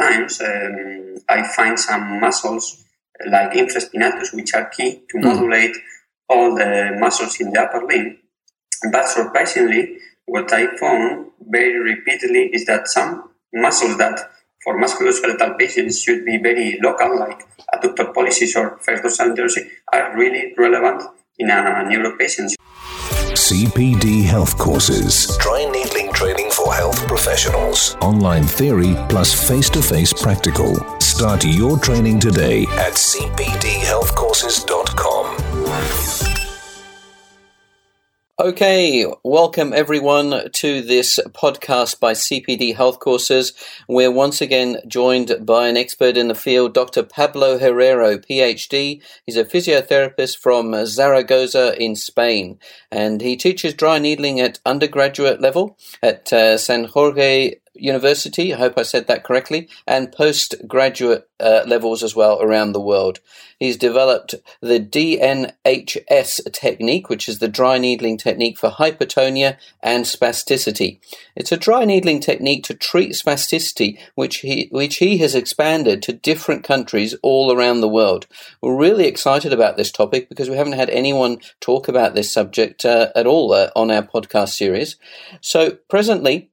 sometimes um, I find some muscles like infraspinatus, which are key to mm. modulate all the muscles in the upper limb. But surprisingly, what I found very repeatedly is that some muscles that for musculoskeletal patients should be very local, like adductor pollicis or first dorsal interossei, are really relevant in a neuro patient. CPD Health Courses. Dry training for health professionals. Online theory plus face to face practical. Start your training today at cpdhealthcourses.com. Okay, welcome everyone to this podcast by CPD Health Courses. We're once again joined by an expert in the field, Dr. Pablo Herrero, PhD. He's a physiotherapist from Zaragoza in Spain, and he teaches dry needling at undergraduate level at uh, San Jorge University, I hope I said that correctly, and postgraduate uh, levels as well around the world. He's developed the DNHS technique, which is the dry needling technique for hypertonia and spasticity. It's a dry needling technique to treat spasticity, which he, which he has expanded to different countries all around the world. We're really excited about this topic because we haven't had anyone talk about this subject uh, at all uh, on our podcast series. So presently,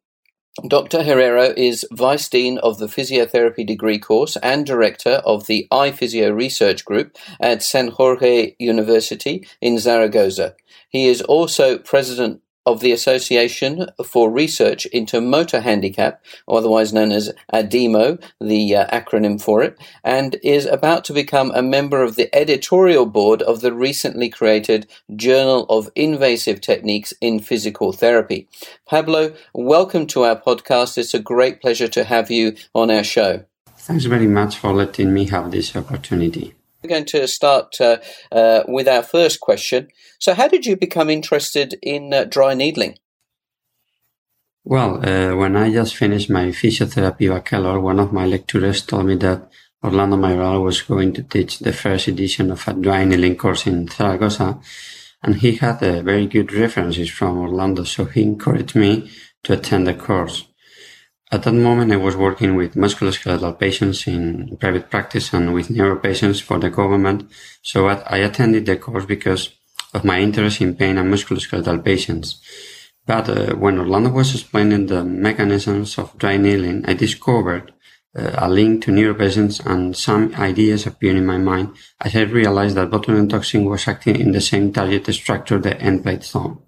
Dr. Herrero is Vice Dean of the Physiotherapy degree course and Director of the iPhysio Research Group at San Jorge University in Zaragoza. He is also President of the Association for Research into Motor Handicap, otherwise known as ADIMO, the uh, acronym for it, and is about to become a member of the editorial board of the recently created Journal of Invasive Techniques in Physical Therapy. Pablo, welcome to our podcast. It's a great pleasure to have you on our show. Thanks very much for letting me have this opportunity. We're going to start uh, uh, with our first question. So, how did you become interested in uh, dry needling? Well, uh, when I just finished my physiotherapy bachelor, one of my lecturers told me that Orlando Mayoral was going to teach the first edition of a dry needling course in Zaragoza, and he had uh, very good references from Orlando, so he encouraged me to attend the course. At that moment, I was working with musculoskeletal patients in private practice and with neuro patients for the government. So I attended the course because of my interest in pain and musculoskeletal patients. But uh, when Orlando was explaining the mechanisms of dry needling, I discovered uh, a link to neuro patients and some ideas appeared in my mind as I realized that botulinum toxin was acting in the same target structure the end plate zone.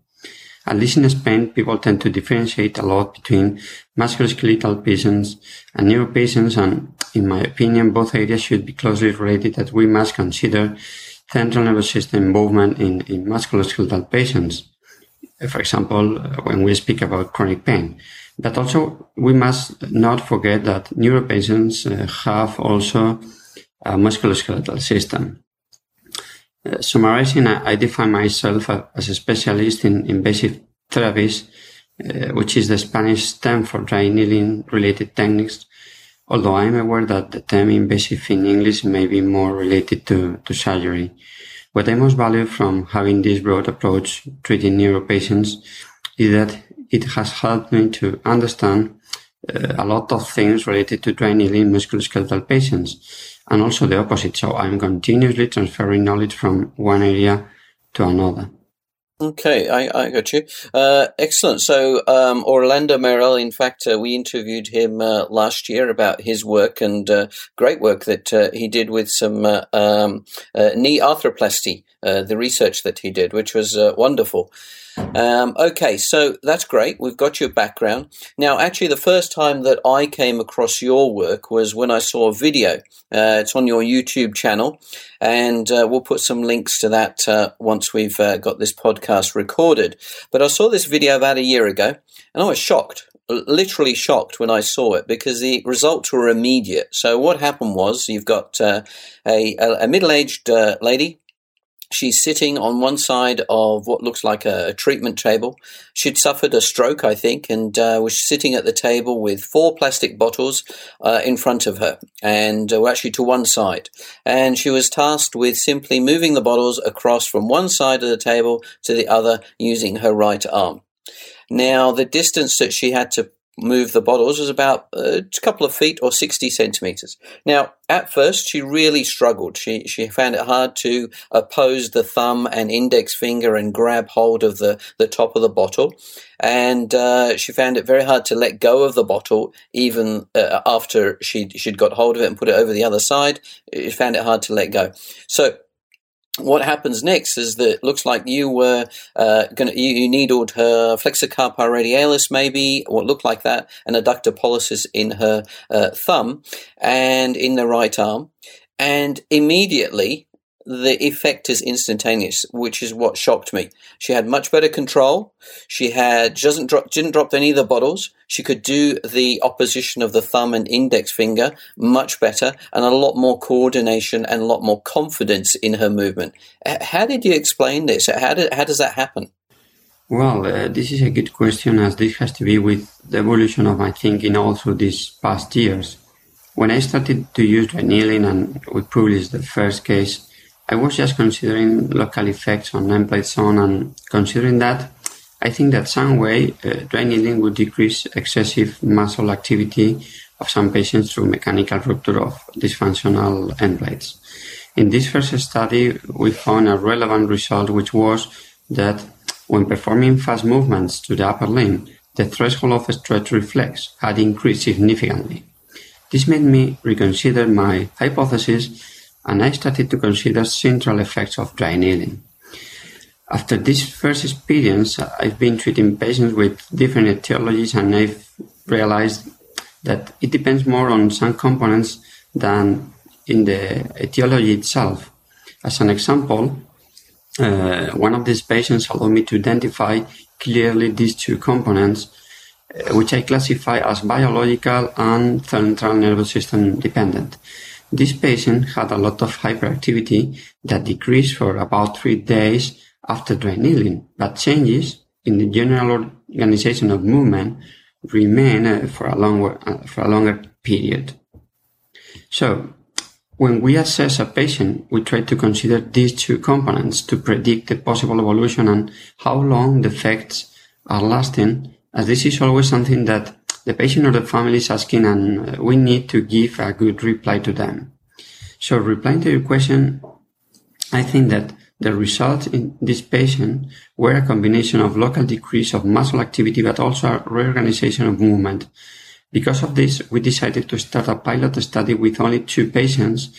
At in Spain, people tend to differentiate a lot between musculoskeletal patients and neuro patients, and in my opinion, both areas should be closely related that we must consider central nervous system involvement in, in musculoskeletal patients. For example, when we speak about chronic pain. But also, we must not forget that neuro patients uh, have also a musculoskeletal system. Uh, summarizing, I, I, define myself as a specialist in invasive therapies, uh, which is the Spanish term for dry needling related techniques, although I'm aware that the term invasive in English may be more related to, to surgery. What I most value from having this broad approach treating neuro patients is that it has helped me to understand uh, a lot of things related to dry needling musculoskeletal patients and also the opposite. So I'm continuously transferring knowledge from one area to another. Okay, I, I got you. Uh, excellent. So, um, Orlando Mayoral, in fact, uh, we interviewed him uh, last year about his work and uh, great work that uh, he did with some uh, um, knee arthroplasty, the research that he did, which was wonderful. Um, okay, so that's great. We've got your background. Now, actually, the first time that I came across your work was when I saw a video. Uh, it's on your YouTube channel, and uh, we'll put some links to that uh, once we've uh, got this podcast recorded. But I saw this video about a year ago, and I was shocked literally shocked when I saw it because the results were immediate. So what happened was you've got uh, a, a middle-aged uh, lady She's sitting on one side of what looks like a, treatment table. She'd suffered a stroke, I think, and uh, was sitting at the table with four plastic bottles uh, in front of her, and uh, actually to one side. And she was tasked with simply moving the bottles across from one side of the table to the other using her right arm. Now, the distance that she had to move the bottles was about uh, a couple of feet or 60 centimeters. Now, at first, she really struggled. She, she found it hard to oppose the thumb and index finger and grab hold of the, the top of the bottle. And uh, she found it very hard to let go of the bottle, even uh, after she'd, she'd got hold of it and put it over the other side. She found it hard to let go. So what happens next is that it looks like you were uh, going you, you needled her flexor carpi radialis, maybe what looked like that, and adductor pollicis in her uh, thumb and in the right arm, and immediately the effect is instantaneous, which is what shocked me. She had much better control. She had she doesn't drop didn't drop any of the bottles. She could do the opposition of the thumb and index finger much better, and a lot more coordination and a lot more confidence in her movement. How did you explain this? How did how does that happen? Well, uh, this is a good question, as this has to be with the evolution of my thinking also these past years. When I started to use Dry and we published the first case I was just considering local effects on zone and considering that, I think that some way uh, dry needling would decrease excessive muscle activity of some patients through mechanical rupture of dysfunctional end plates. In this first study, we found a relevant result, which was that when performing fast movements to the upper limb, the threshold of stretch reflex had increased significantly. This made me reconsider my hypothesis and I started to consider central effects of dry needling. After this first experience, I've been treating patients with different etiologies and I've realized that it depends more on some components than in the etiology itself. As an example, uh, one of these patients allowed me to identify clearly these two components, uh, which I classify as biological and central nervous system dependent. This patient had a lot of hyperactivity that decreased for about three days after dry but changes in the general organization of movement remain uh, for a longer uh, for a longer period. So, when we assess a patient, we try to consider these two components to predict the possible evolution and how long the effects are lasting, as this is always something that the patient or the family is asking and uh, we need to give a good reply to them. So replying to your question, I think that the results in this patient were a combination of local decrease of muscle activity, but also a reorganization of movement. Because of this, we decided to start a pilot study with only two patients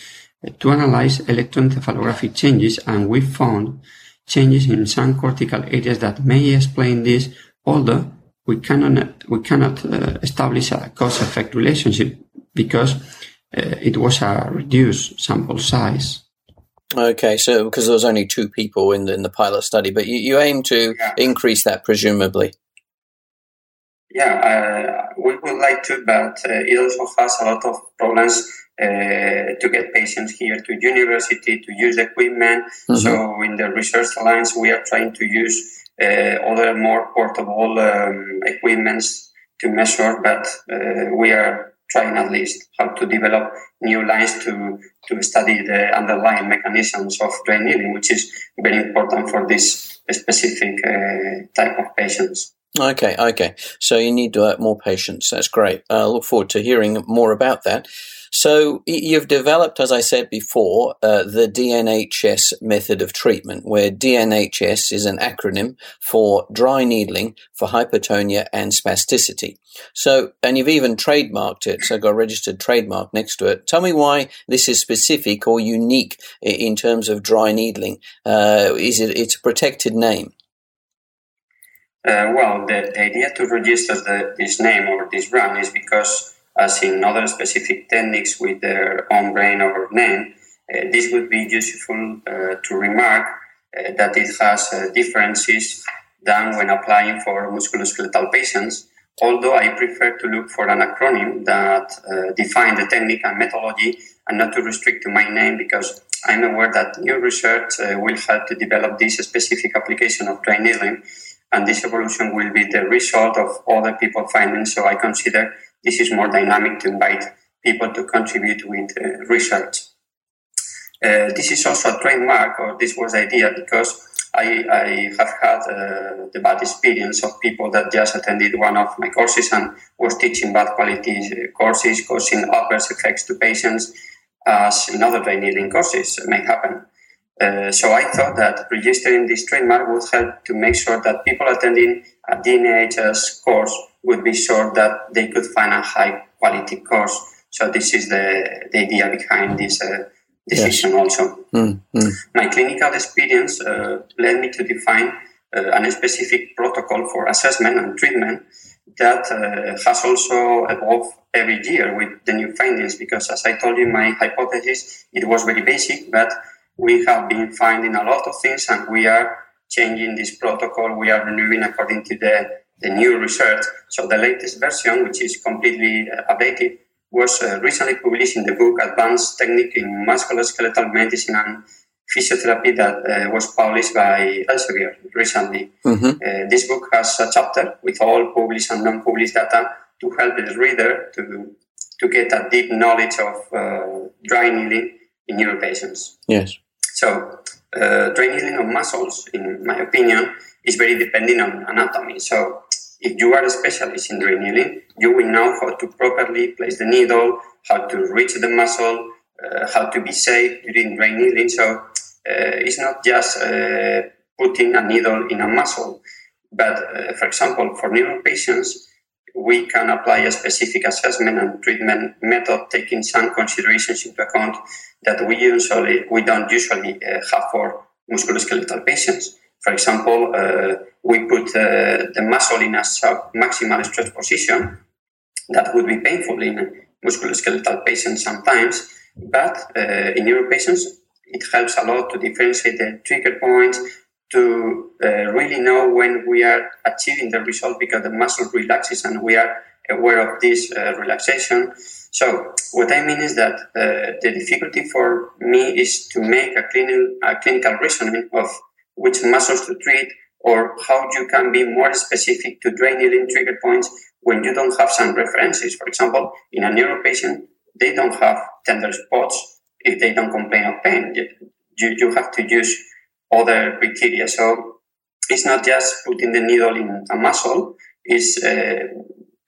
uh, to analyze electroencephalographic changes, and we found changes in some cortical areas that may explain this, although we cannot we cannot uh, establish a cause effect relationship because uh, it was a reduced sample size. Okay, so because there was only two people in the, in the pilot study, but you, you aim to yeah. increase that presumably. Yeah, uh, we would like to, but uh, it also has a lot of problems uh, to get patients here to university to use equipment. Mm-hmm. So in the research alliance, we are trying to use uh, other more portable um, equipments to measure, but uh, we are trying at least how to develop new lines to, to study the underlying mechanisms of dry needling, which is very important for this specific uh, type of patients. Okay, okay. So you need to uh, more patients. That's great. I uh, look forward to hearing more about that. So you've developed, as I said before, uh, the DNHS method of treatment, where DNHS is an acronym for dry needling for hypertonia and spasticity. So, and you've even trademarked it, so got a registered trademark next to it. Tell me why this is specific or unique in terms of dry needling. Uh, is it? It's a protected name. Uh, well, the, the, idea to register the, this name or this brand is because as in other specific techniques with their own brain or name, uh, this would be useful uh, to remark uh, that it has uh, differences than when applying for musculoskeletal patients, although I prefer to look for an acronym that uh, define the technique and methodology and not to restrict to my name because I'm aware that new research uh, will help to develop this specific application of dry and this evolution will be the result of other people finding. So I consider this is more dynamic to invite people to contribute with uh, research. Uh, this is also a trademark, or this was the idea, because I, I have had uh, the bad experience of people that just attended one of my courses and was teaching bad quality uh, courses, causing adverse effects to patients, as in other training courses may happen. Uh, so I thought that registering this trademark would help to make sure that people attending a DNHS course would be sure that they could find a high quality course. So this is the, the idea behind this uh, decision yes. also. Mm, mm. My clinical experience uh, led me to define uh, a specific protocol for assessment and treatment that uh, has also evolved every year with the new findings because as I told you, my hypothesis, it was very basic, but we have been finding a lot of things and we are changing this protocol. We are renewing according to the, the new research. So the latest version, which is completely uh, updated, was uh, recently published in the book Advanced Technique in Musculoskeletal Medicine and Physiotherapy that uh, was published by Elsevier recently. Mm-hmm. Uh, this book has a chapter with all published and non-published data to help the reader to, to get a deep knowledge of uh, dry needling in neuro patients. Yes. So, uh, of muscles, in my opinion, is very dependent on anatomy. So, if you are a specialist in needling, you will know how to properly place the needle, how to reach the muscle, uh, how to be safe during needling. So, uh, it's not just uh, putting a needle in a muscle, but uh, for example, for neuro patients, we can apply a specific assessment and treatment method taking some considerations into account that we usually we don't usually uh, have for musculoskeletal patients. For example, uh, we put uh, the muscle in a maximal stretch position. That would be painful in musculoskeletal patients sometimes, but uh, in neuro patients, it helps a lot to differentiate the trigger points, to uh, really know when we are achieving the result because the muscle relaxes and we are aware of this uh, relaxation. So what I mean is that uh, the difficulty for me is to make a, clinical, a clinical reasoning of which muscles to treat or how you can be more specific to dry needling trigger points when you don't have some references. For example, in a neuro patient, they don't have tender spots if they don't complain of pain. You, you have to use other criteria. So it's not just putting the needle in a muscle, it's uh,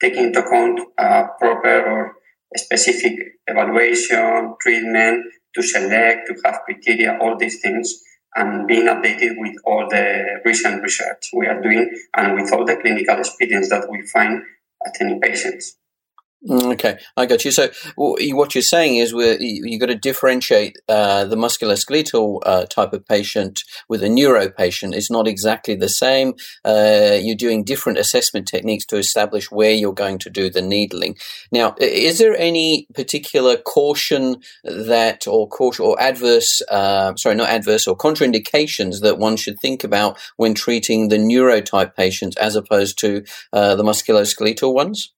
taking into account a proper or specific evaluation, treatment, to select, to have criteria, all these things, and being updated with all the recent research we are doing and with all the clinical experience that we find at any patients. Mm, okay, I got you. So what you're saying is we you got to differentiate uh, the musculoskeletal uh, type of patient with a neuro patient. It's not exactly the same. Uh, you're doing different assessment techniques to establish where you're going to do the needling. Now, is there any particular caution that, or caution, or adverse, uh, sorry, not adverse, or contraindications that one should think about when treating the neurotype patients as opposed to uh, the musculoskeletal ones?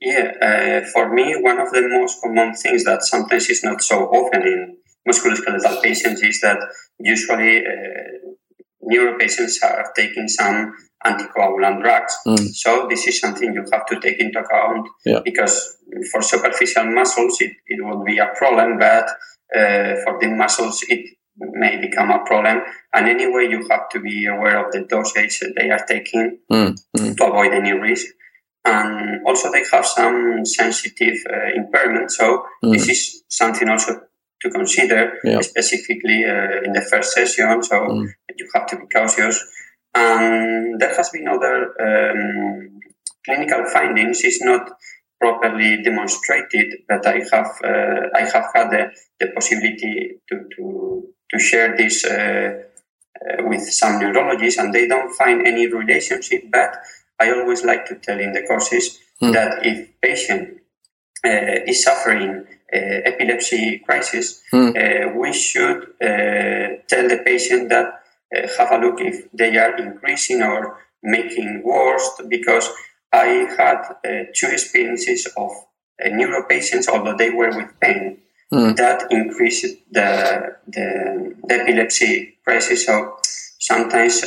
Yeah, uh, for me, one of the most common things that sometimes is not so often in musculoskeletal patients is that usually uh, neuro patients are taking some anticoagulant drugs. Mm. So this is something you have to take into account yeah. because for superficial muscles it, it would be a problem, but uh, for the muscles it may become a problem. And anyway, you have to be aware of the dosage that they are taking mm. Mm. to avoid any risk and also they have some sensitive uh, impairment. So mm. this is something also to consider, yeah. specifically uh, in the first session. So mm. you have to be cautious. And there has been other um, clinical findings. It's not properly demonstrated, but I have uh, I have had the, the possibility to, to to share this uh, uh, with some neurologists, and they don't find any relationship, but I always like to tell in the courses mm. that if patient uh, is suffering uh, epilepsy crisis, mm. uh, we should uh, tell the patient that uh, have a look if they are increasing or making worse because I had uh, two experiences of neuro patients, although they were with pain, mm. that increased the, the, the, epilepsy crisis. So sometimes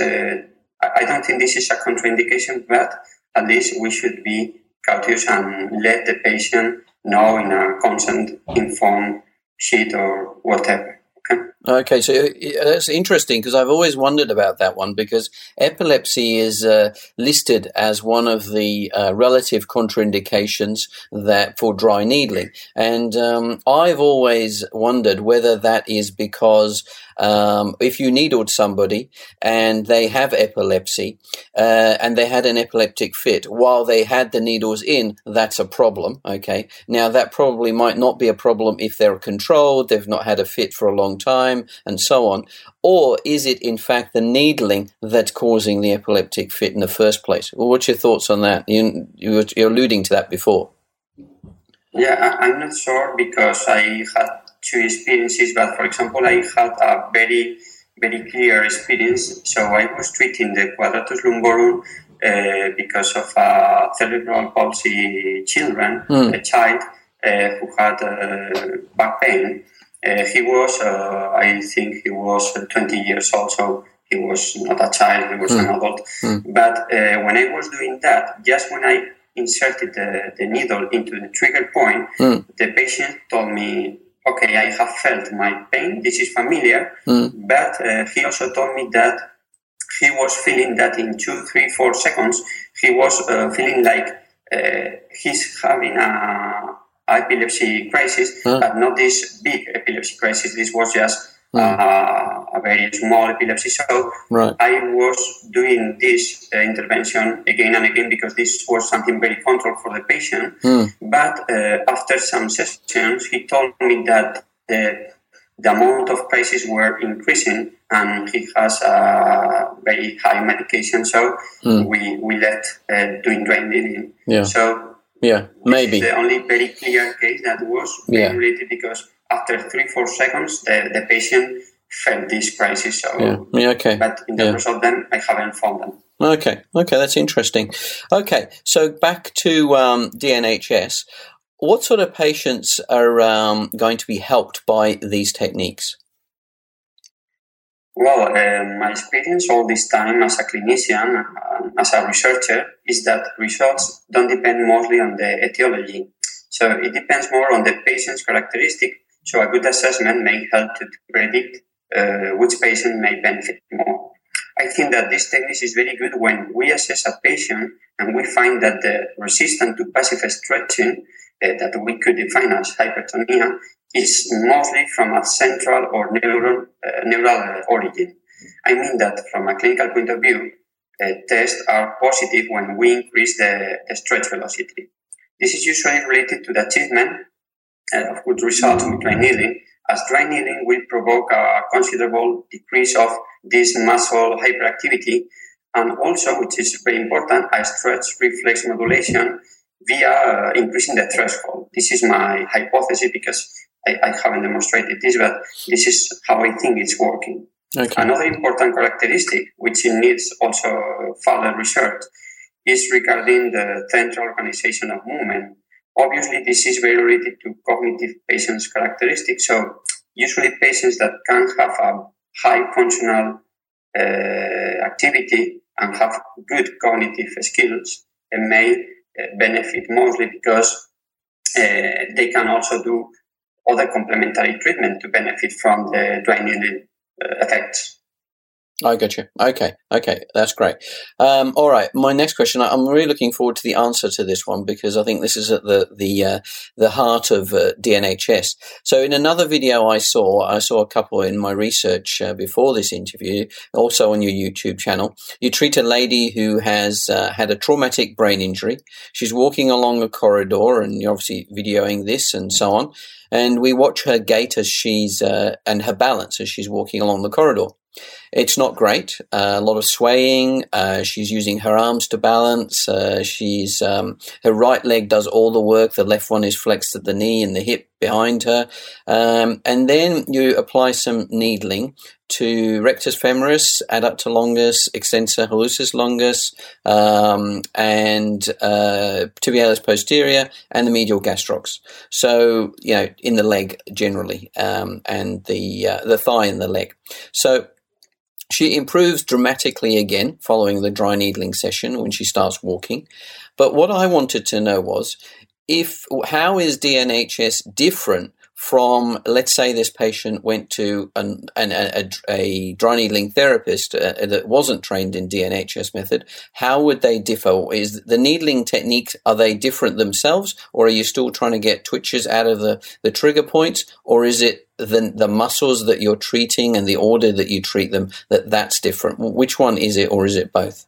I don't think this is a contraindication, but at least we should be cautious and let the patient know in a consent informed sheet or whatever. Okay, so uh, that's interesting because I've always wondered about that one because epilepsy is uh, listed as one of the uh, relative contraindications that for dry needling, and um, I've always wondered whether that is because um, if you needled somebody and they have epilepsy uh, and they had an epileptic fit while they had the needles in, that's a problem. Okay, now that probably might not be a problem if they're controlled, they've not had a fit for a long time, and so on. Or is it in fact the needling that's causing the epileptic fit in the first place? Well, what's your thoughts on that? You, you were, you're alluding to that before. Yeah, I'm not sure because I had two experiences, but for example, I had a very, very clear experience. So I was treating the quadratus lumborum uh, because of a cerebral palsy children, mm. a child uh, who had uh, back pain. Uh, he was, uh, I think, he was 20 years old, so he was not a child; he was mm. an adult. Mm. But uh, when I was doing that, just when I inserted the, the needle into the trigger point, mm. the patient told me, okay, I have felt my pain, this is familiar, mm. but uh, he also told me that he was feeling that in two, three, four seconds, he was uh, feeling like uh, he's having a epilepsy crisis, mm. but not this big epilepsy crisis. This was just mm. uh, a very small epilepsy. So right. I was doing this uh, intervention again and again because this was something very controlled for the patient. Mm. But uh, after some sessions, he told me that the, the amount of crises were increasing and he has a very high medication. So hmm. we, we left uh, doing dry needling. Yeah. So yeah, maybe. the only very clear case that was yeah. related because after three, four seconds, the, the patient felt this crisis. So, yeah. yeah okay. But in terms yeah. of them, I haven't found them. Okay, okay, that's interesting. Okay, so back to um, DNHS. What sort of patients are um, going to be helped by these techniques? Well, uh, my experience all this time as a clinician, uh, as a researcher, is that results don't depend mostly on the etiology. So it depends more on the patient's characteristic. So a good assessment may help to predict uh, which patient may benefit more. I think that this technique is very good when we assess a patient and we find that the resistance to passive stretching that we could define as hypertonia is mostly from a central or neural, uh, neural origin. I mean that from a clinical point of view, uh, tests are positive when we increase the, the, stretch velocity. This is usually related to the achievement uh, of good results with dry needling, as dry needling will provoke a considerable decrease of this muscle hyperactivity, and also, which is very important, a stretch reflex modulation via uh, increasing the threshold. This is my hypothesis because I, I, haven't demonstrated this, but this is how I think it's working. Okay. Another important characteristic, which needs also further research, is regarding the central organization of movement. Obviously, this is very related to cognitive patients' characteristics. So, usually, patients that can have a high functional uh, activity and have good cognitive skills may benefit mostly because uh, they can also do other complementary treatment to benefit from the dry needling uh, effects. I got you. Okay, okay, that's great. Um, all right, my next question. I'm really looking forward to the answer to this one because I think this is at the the uh, the heart of uh, DNHS. So, in another video I saw, I saw a couple in my research uh, before this interview, also on your YouTube channel. You treat a lady who has uh, had a traumatic brain injury. She's walking along a corridor, and you're obviously videoing this and so on. And we watch her gait as she's uh, and her balance as she's walking along the corridor. It's not great. Uh, a lot of swaying. Uh, she's using her arms to balance. Uh, she's um, her right leg does all the work. The left one is flexed at the knee and the hip behind her. Um, and then you apply some needling to rectus femoris, adductor longus, extensor hallucis longus, um, and uh, tibialis posterior, and the medial gastrocs. So you know, in the leg generally, um, and the uh, the thigh and the leg. So she improves dramatically again following the dry needling session when she starts walking. But what I wanted to know was if how is DNHS different from, let's say, this patient went to an, an, a, a, dry needling therapist uh, that wasn't trained in DNHS method, how would they differ? Is the needling techniques are they different themselves, or are you still trying to get twitches out of the, the trigger points, or is it the the muscles that you're treating and the order that you treat them that that's different? Which one is it, or is it both?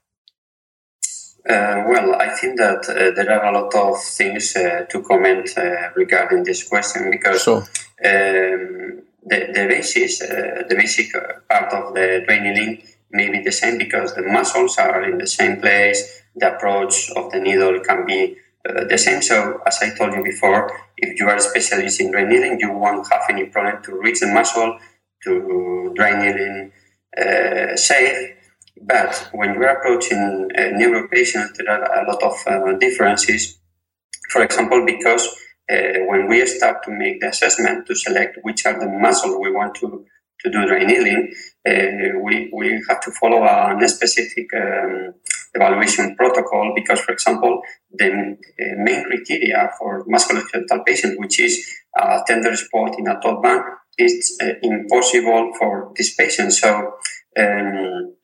Uh, well, I think that uh, there are a lot of things uh, to comment uh, regarding this question because sure. um, the, the basis, uh, the basic part of the dry needling may be the same because the muscles are in the same place. The approach of the needle can be uh, the same. So, as I told you before, if you are a specialist in dry needling, you won't have any problem to reach the muscle to dry needling safe but when we're approaching uh, neuro patients, there are a lot of uh, differences. For example, because uh, when we start to make the assessment to select which are the muscles we want to, to do dry needling, uh, we, we have to follow a specific um, evaluation protocol because, for example, the uh, main criteria for musculoskeletal patients, which is a tender spot in a taut band, is uh, impossible for this patient. So um,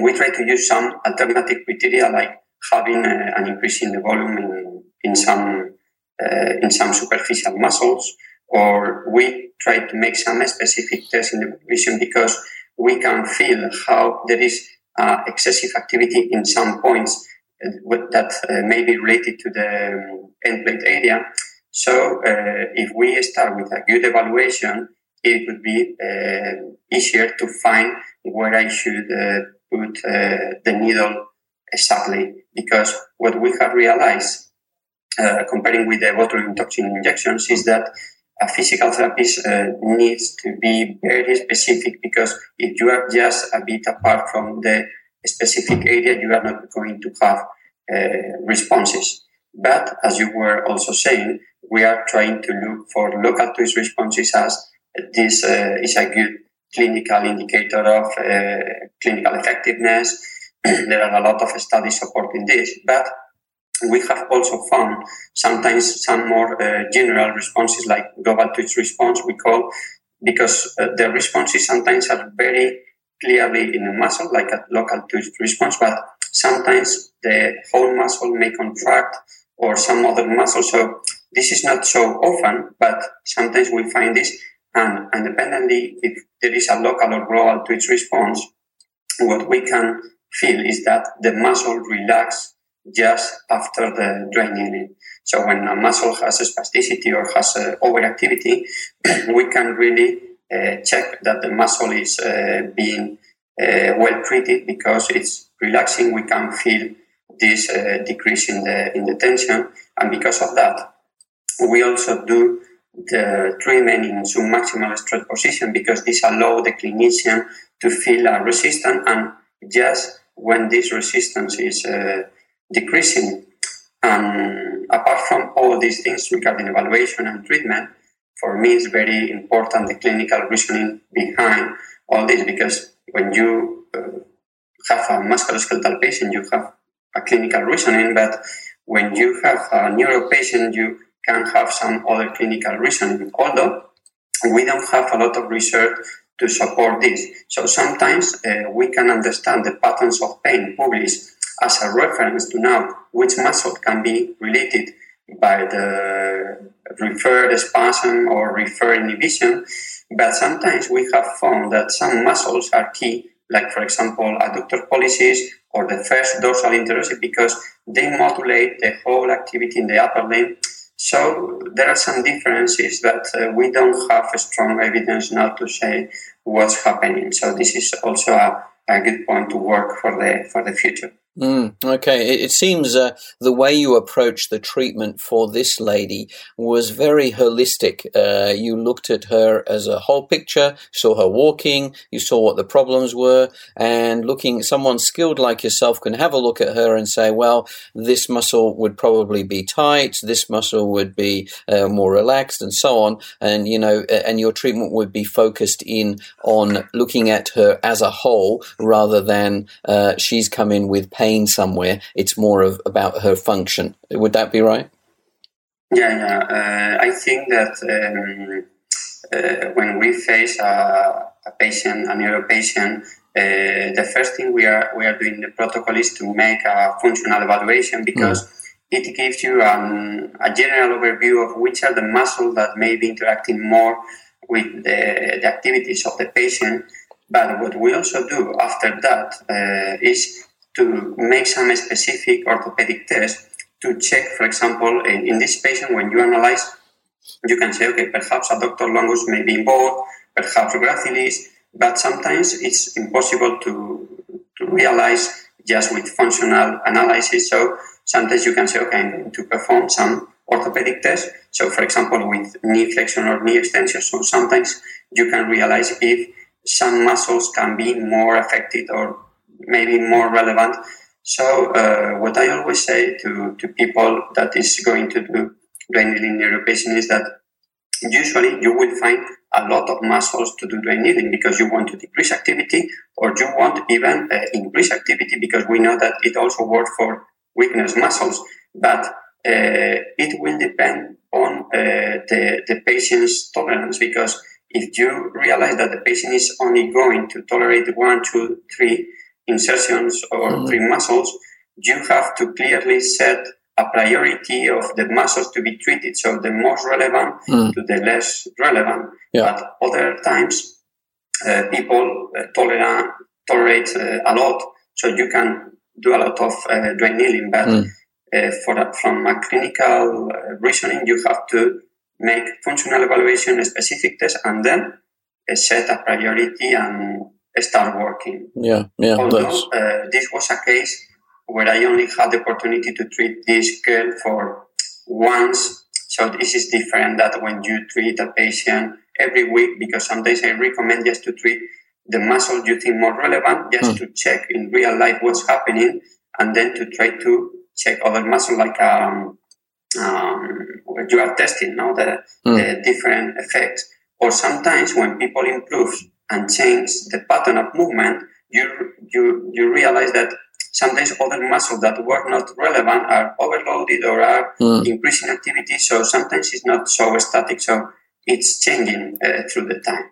we try to use some alternative criteria like having uh, an increase in the volume in, in some uh, in some superficial muscles, or we try to make some specific tests in the vision because we can feel how there is uh, excessive activity in some points uh, that uh, may be related to the um, end plate area. So, uh, if we start with a good evaluation, it would be easier to find where I should put uh, the needle exactly because what we have realized uh, comparing with the botulinum toxin injections is that a physical therapist uh, needs to be very specific because if you are just a bit apart from the specific area, you are not going to have uh, responses. But as you were also saying, we are trying to look for local twitch responses as this uh, is a good clinical indicator of uh, clinical effectiveness. there are a lot of studies supporting this, but we have also found sometimes some more uh, general responses like global twitch response we call because uh, the responses sometimes are very clearly in the muscle like a local twitch response but sometimes the whole muscle may contract or some other muscle so this is not so often but sometimes we find this and independently, if there is a local or global twitch response, what we can feel is that the muscle relax just after the draining. So when a muscle has spasticity or has overactivity, we can really uh, check that the muscle is uh, being uh, well treated because it's relaxing. We can feel this uh, decrease in the in the tension, and because of that, we also do the treatment in submaximal stress position because this allows the clinician to feel a resistance and just when this resistance is uh, decreasing. And apart from all these things regarding evaluation and treatment, for me it's very important the clinical reasoning behind all this because when you uh, have a musculoskeletal patient, you have a clinical reasoning, but when you have a neuro patient, you can have some other clinical reasoning, although we don't have a lot of research to support this. So sometimes uh, we can understand the patterns of pain published as a reference to know which muscle can be related by the referred spasm or referred inhibition. But sometimes we have found that some muscles are key, like for example adductor pollicis or the first dorsal interossei, because they modulate the whole activity in the upper limb so there are some differences that uh, we don't have strong evidence now to say what's happening. So this is also a, a good point to work for the for the future. Mm, okay, it, it seems uh, the way you approached the treatment for this lady was very holistic. Uh, you looked at her as a whole picture, saw her walking, you saw what the problems were, and looking, someone skilled like yourself can have a look at her and say, well, this muscle would probably be tight, this muscle would be uh, more relaxed, and so on. And, you know, and your treatment would be focused in on looking at her as a whole rather than uh, she's come in with pain somewhere. It's more of about her function. Would that be right? Yeah, yeah. Uh, I think that um, uh, when we face a, a patient, a neuro patient, uh, the first thing we are we are doing the protocol is to make a functional evaluation because mm. it gives you um, a general overview of which are the muscles that may be interacting more with the, the activities of the patient. But what we also do after that uh, is to make some specific orthopedic tests to check, for example, in, in this patient, when you analyze, you can say, okay, perhaps a adductor longus may be involved, perhaps gracilis, but sometimes it's impossible to, to realize just with functional analysis. So sometimes you can say, okay, I'm going to perform some orthopedic tests. So, for example, with knee flexion or knee extension, so sometimes you can realize if some muscles can be more affected or maybe more relevant. So, uh, what I always say to, to people that is going to do dry needling neuropatient is that usually you will find a lot of muscles to do dry needling because you want to decrease activity or you want even uh, increase activity because we know that it also works for weakness muscles. But uh, it will depend on uh, the, the patient's tolerance because if you realize that the patient is only going to tolerate one, two, three insertions or mm-hmm. three muscles, you have to clearly set a priority of the muscles to be treated. So the most relevant mm. to the less relevant. Yeah. But other times, uh, people uh, tolerate, tolerate uh, a lot. So you can do a lot of uh, dry needling. But mm. for from a clinical uh, reasoning, you have to make functional evaluation, specific test, and then uh, set a priority and start working. Yeah, yeah. Although this was a case where I only had the opportunity to treat this girl for once. So this is different that when you treat a patient every week, because sometimes I recommend just to treat the muscle you think more relevant, just mm. to check in real life what's happening, and then to try to check other muscle like um, um, you are testing now the, mm. the different effects. Or sometimes when people improve and change the pattern of movement, you you you realize that sometimes other muscles that were not relevant are overloaded or are mm. increasing activity. So sometimes it's not so static. So it's changing uh, through the time.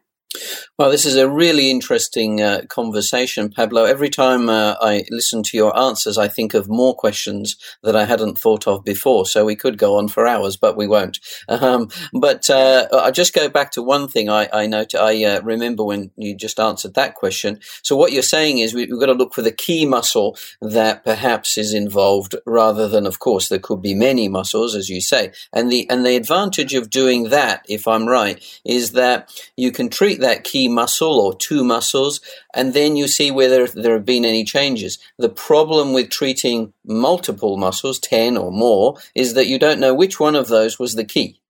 Well, this is a really interesting uh, conversation, Pablo. Every time uh, I listen to your answers, I think of more questions that I hadn't thought of before. So we could go on for hours, but we won't. Um, but uh, I just go back to one thing I, I note. I uh, remember when you just answered that question. So what you're saying is we, we've got to look for the key muscle that perhaps is involved, rather than, of course, there could be many muscles, as you say. And the and the advantage of doing that, if I'm right, is that you can treat that key muscle or two muscles, and then you see whether there have been any changes. The problem with treating multiple muscles, 10 or more, is that you don't know which one of those was the key.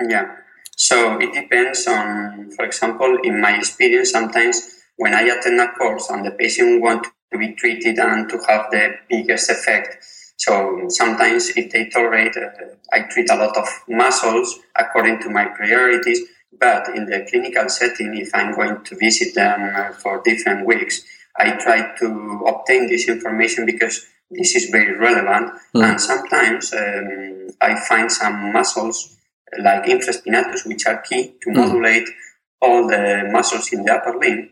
Yeah. So it depends on, for example, in my experience, sometimes when I attend a course and the patient wants to be treated and to have the biggest effect, so sometimes if they tolerate, uh, I treat a lot of muscles according to my priorities. But in the clinical setting, if I'm going to visit them uh, for different weeks, I try to obtain this information because this is very relevant. Mm. And sometimes um, I find some muscles like infraspinatus, which are key to mm. modulate all the muscles in the upper limb.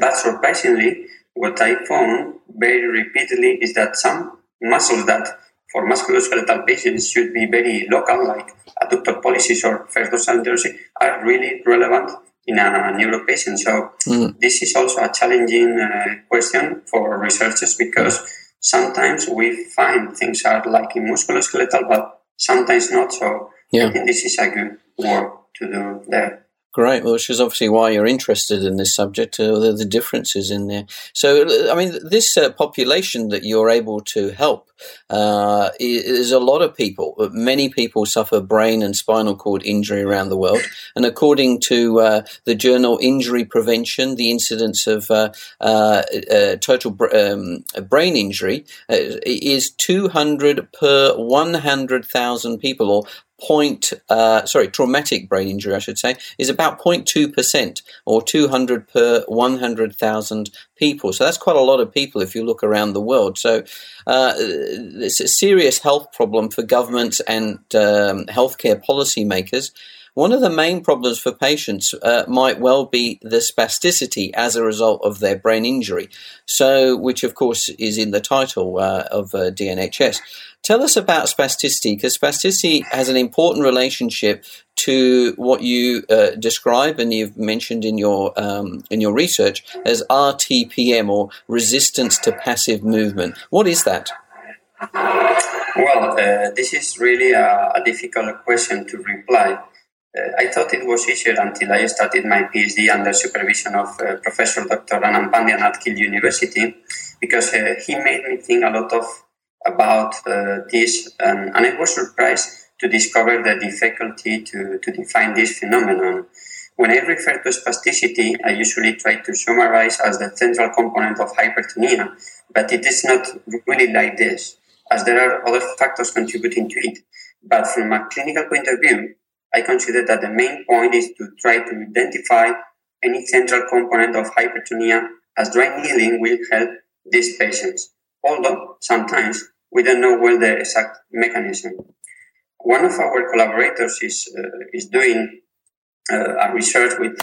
But surprisingly, what I found very repeatedly is that some muscles that for musculoskeletal patients should be very local, like adductor pollicis or first dorsal are really relevant in a neuro patient. So mm. this is also a challenging uh, question for researchers because sometimes we find things are like in musculoskeletal, but sometimes not. So yeah. I think this is a good work to do there. Great, well, which is obviously why you're interested in this subject, uh, the, the, differences in there. So, I mean, this uh, population that you're able to help uh, is a lot of people. Many people suffer brain and spinal cord injury around the world. And according to uh, the journal Injury Prevention, the incidence of uh, uh, total br- um, brain injury is 200 per 100,000 people, or point, uh, sorry, traumatic brain injury, I should say, is about 0.2% or 200 per 100,000 people. So that's quite a lot of people if you look around the world. So uh, it's a serious health problem for governments and um, healthcare policymakers. one of the main problems for patients uh, might well be the spasticity as a result of their brain injury. So, which of course is in the title uh, of uh, DNHS. Tell us about spasticity, because spasticity has an important relationship to what you uh, describe and you've mentioned in your um, in your research as RTPM or resistance to passive movement. What is that? Well, uh, this is really a, a, difficult question to reply. Uh, I thought it was easier until I started my PhD under supervision of uh, Professor Dr. Anand Pandian at Keele University, because uh, he made me think a lot of about uh, this, and I was surprised to discover the difficulty to, to define this phenomenon. When I refer to spasticity, I usually try to summarize as the central component of hypertonia, but it is not really like this as there are other factors contributing to it. But from a clinical point of view, I consider that the main point is to try to identify any central component of hypertonia as dry needling will help these patients, although sometimes we don't know well the exact mechanism. One of our collaborators is, uh, is doing uh, a research with,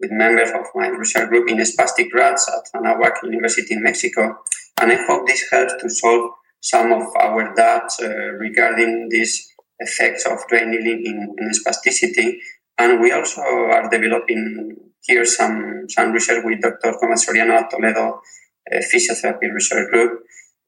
with members of my research group in spastic rats at Anahuac University in Mexico, and I hope this helps to solve some of our doubts uh, regarding these effects of needling in, in, spasticity. And we also are developing here some, some research with Dr. Thomas Soriano at Toledo uh, Physiotherapy Research Group.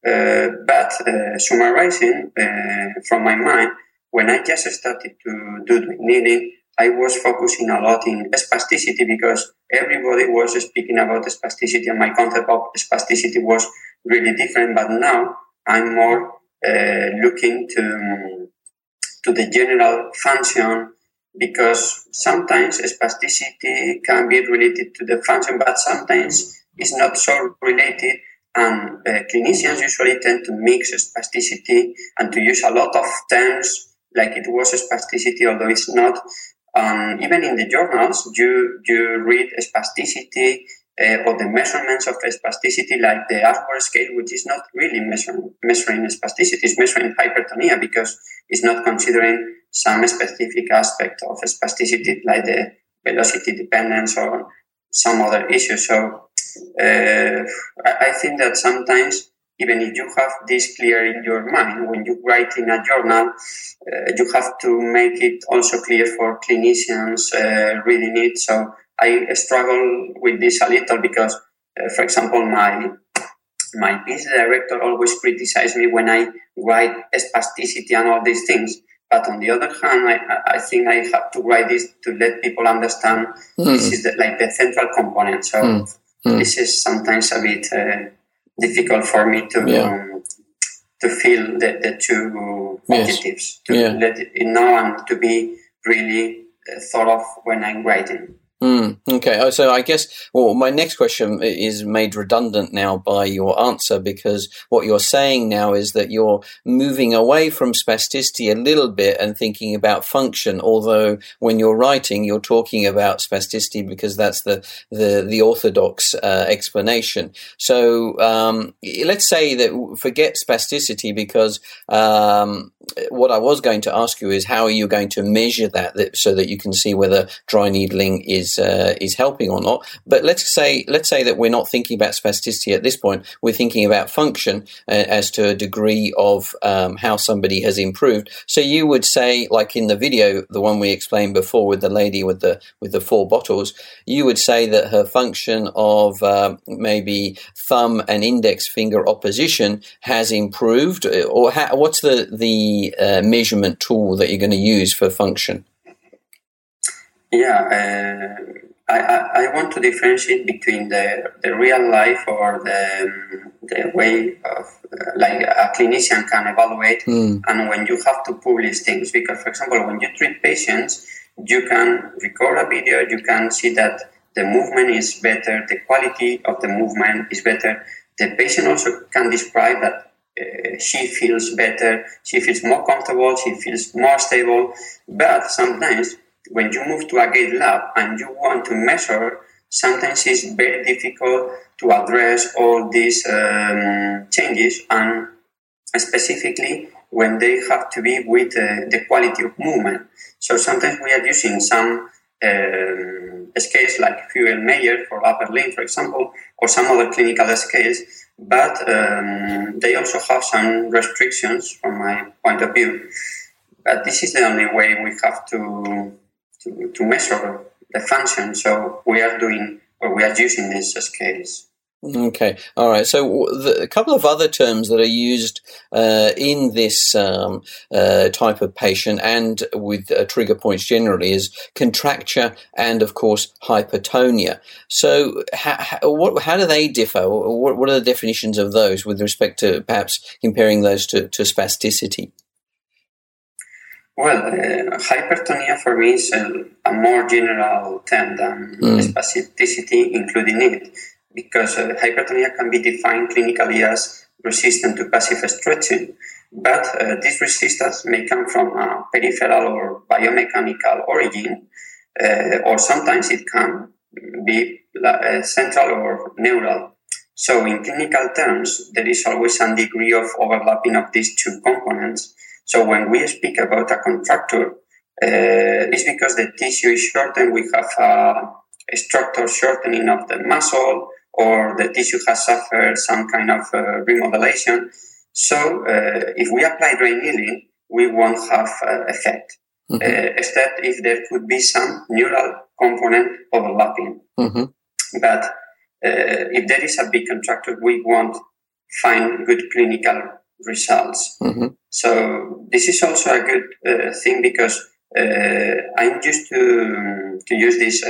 Uh, but uh, summarizing uh, from my mind, when I just started to do dry needling, I was focusing a lot in spasticity because everybody was speaking about spasticity and my concept of spasticity was really different. But now I'm more uh, looking to, to the general function because sometimes spasticity can be related to the function, but sometimes it's not so related. And uh, clinicians usually tend to mix spasticity and to use a lot of terms like it was spasticity, although it's not. Um, even in the journals, you you read spasticity uh, or the measurements of spasticity, like the Ashworth scale, which is not really measuring, measuring spasticity, it's measuring hypertonia because it's not considering some specific aspect of spasticity, like the velocity dependence or some other issues. So uh, I think that sometimes even if you have this clear in your mind when you write in a journal, uh, you have to make it also clear for clinicians uh, reading it. So I struggle with this a little because, uh, for example, my my piece director always criticizes me when I write spasticity and all these things. But on the other hand, I, I think I have to write this to let people understand mm. this is the, like the central component. So mm. Mm. this is sometimes a bit uh, difficult for me to yeah. um, to feel the, the two yes. objectives to yeah. let it know and to be really uh, thought of when I'm writing. Mm, okay, uh, so I guess well, my next question is made redundant now by your answer because what you're saying now is that you're moving away from spasticity a little bit and thinking about function. Although when you're writing, you're talking about spasticity because that's the the, the orthodox uh, explanation. So um, let's say that forget spasticity because um, what I was going to ask you is how are you going to measure that, that so that you can see whether dry needling is uh, is helping or not. But let's say let's say that we're not thinking about spasticity at this point. We're thinking about function uh, as to a degree of um, how somebody has improved. So you would say, like in the video, the one we explained before with the lady with the with the four bottles, you would say that her function of um, maybe thumb and index finger opposition has improved, or how, what's the the uh, measurement tool that you're going to use for function? Yeah, uh, I, I, I, want to differentiate between the, the real life or the, the way of uh, like a clinician can evaluate mm. and when you have to publish things. Because, for example, when you treat patients, you can record a video, you can see that the movement is better, the quality of the movement is better. The patient also can describe that uh, she feels better, she feels more comfortable, she feels more stable. But sometimes when you move to a gait lab and you want to measure, sometimes it's very difficult to address all these um, changes and specifically when they have to be with uh, the quality of movement. So sometimes we are using some um, scales like Fugl-Meyer for upper limb, for example, or some other clinical scales, but um, they also have some restrictions from my point of view. But this is the only way we have to, to, to measure the function. So we are doing or we are using these scales. Okay, all right. So the, a couple of other terms that are used uh, in this um, uh, type of patient and with uh, trigger points generally is contracture and, of course, hypertonia. So how, how, what, how do they differ? What, what, are the definitions of those with respect to perhaps comparing those to, to spasticity? Well, uh, hypertonia for me is a, a, more general term than mm. spasticity, including it because uh, hypertonia can be defined clinically as resistant to passive stretching, but uh, this resistance may come from a peripheral or biomechanical origin, uh, or sometimes it can be uh, central or neural. So, in clinical terms, there is always some degree of overlapping of these two components. So, when we speak about a contracture, uh, it's because the tissue is shortened. We have a, a structural shortening of the muscle, or the tissue has suffered some kind of uh, remodelation. So uh, if we apply dry needling, we won't have uh, effect, mm-hmm. Uh, except if there could be some neural component overlapping. Mm-hmm. But uh, if there is a big contracture, we won't find good clinical results. Mm-hmm. So this is also a good uh, thing because I'm used to to use this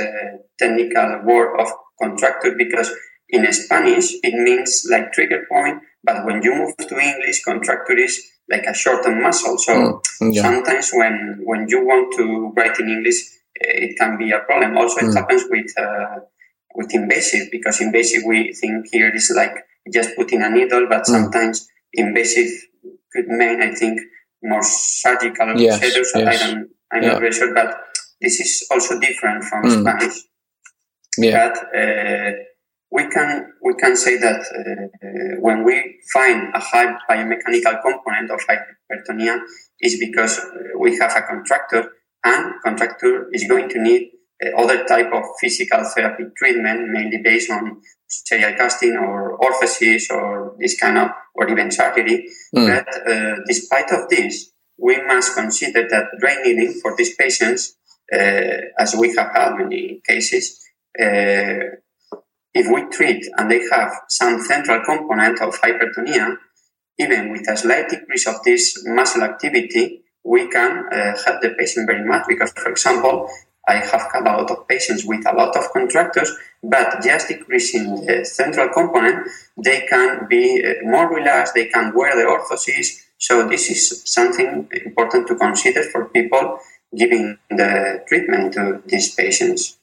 technical word of contracture because in Spanish, it means like trigger point, but when you move to English, contracture is like a shortened muscle. So mm, yeah. sometimes when when you want to write in English, eh, it can be a problem. Also, it mm. happens with uh, with invasive because invasive we think here is like just putting a needle, but mm. sometimes invasive could mean I think more surgical yes, procedures. Yes. I don't, I'm yeah. not very sure, but this is also different from mm. Spanish. Yeah. But uh, we can we can say that uh, when we find a high biomechanical component of hypertonia is because we have a contracture and contracture is going to need uh, other type of physical therapy treatment mainly based on serial casting or orthosis or this kind of or even surgery mm. but uh, despite of this we must consider that dry needling for these patients uh, as we have had many cases uh, if we treat and they have some central component of hypertonia, even with a slight decrease of this muscle activity, we can uh, help the patient very much because, for example, I have had a lot of patients with a lot of contractures, but just decreasing the central component, they can be uh, more relaxed, they can wear the orthosis. So this is something important to consider for people giving the treatment to these patients.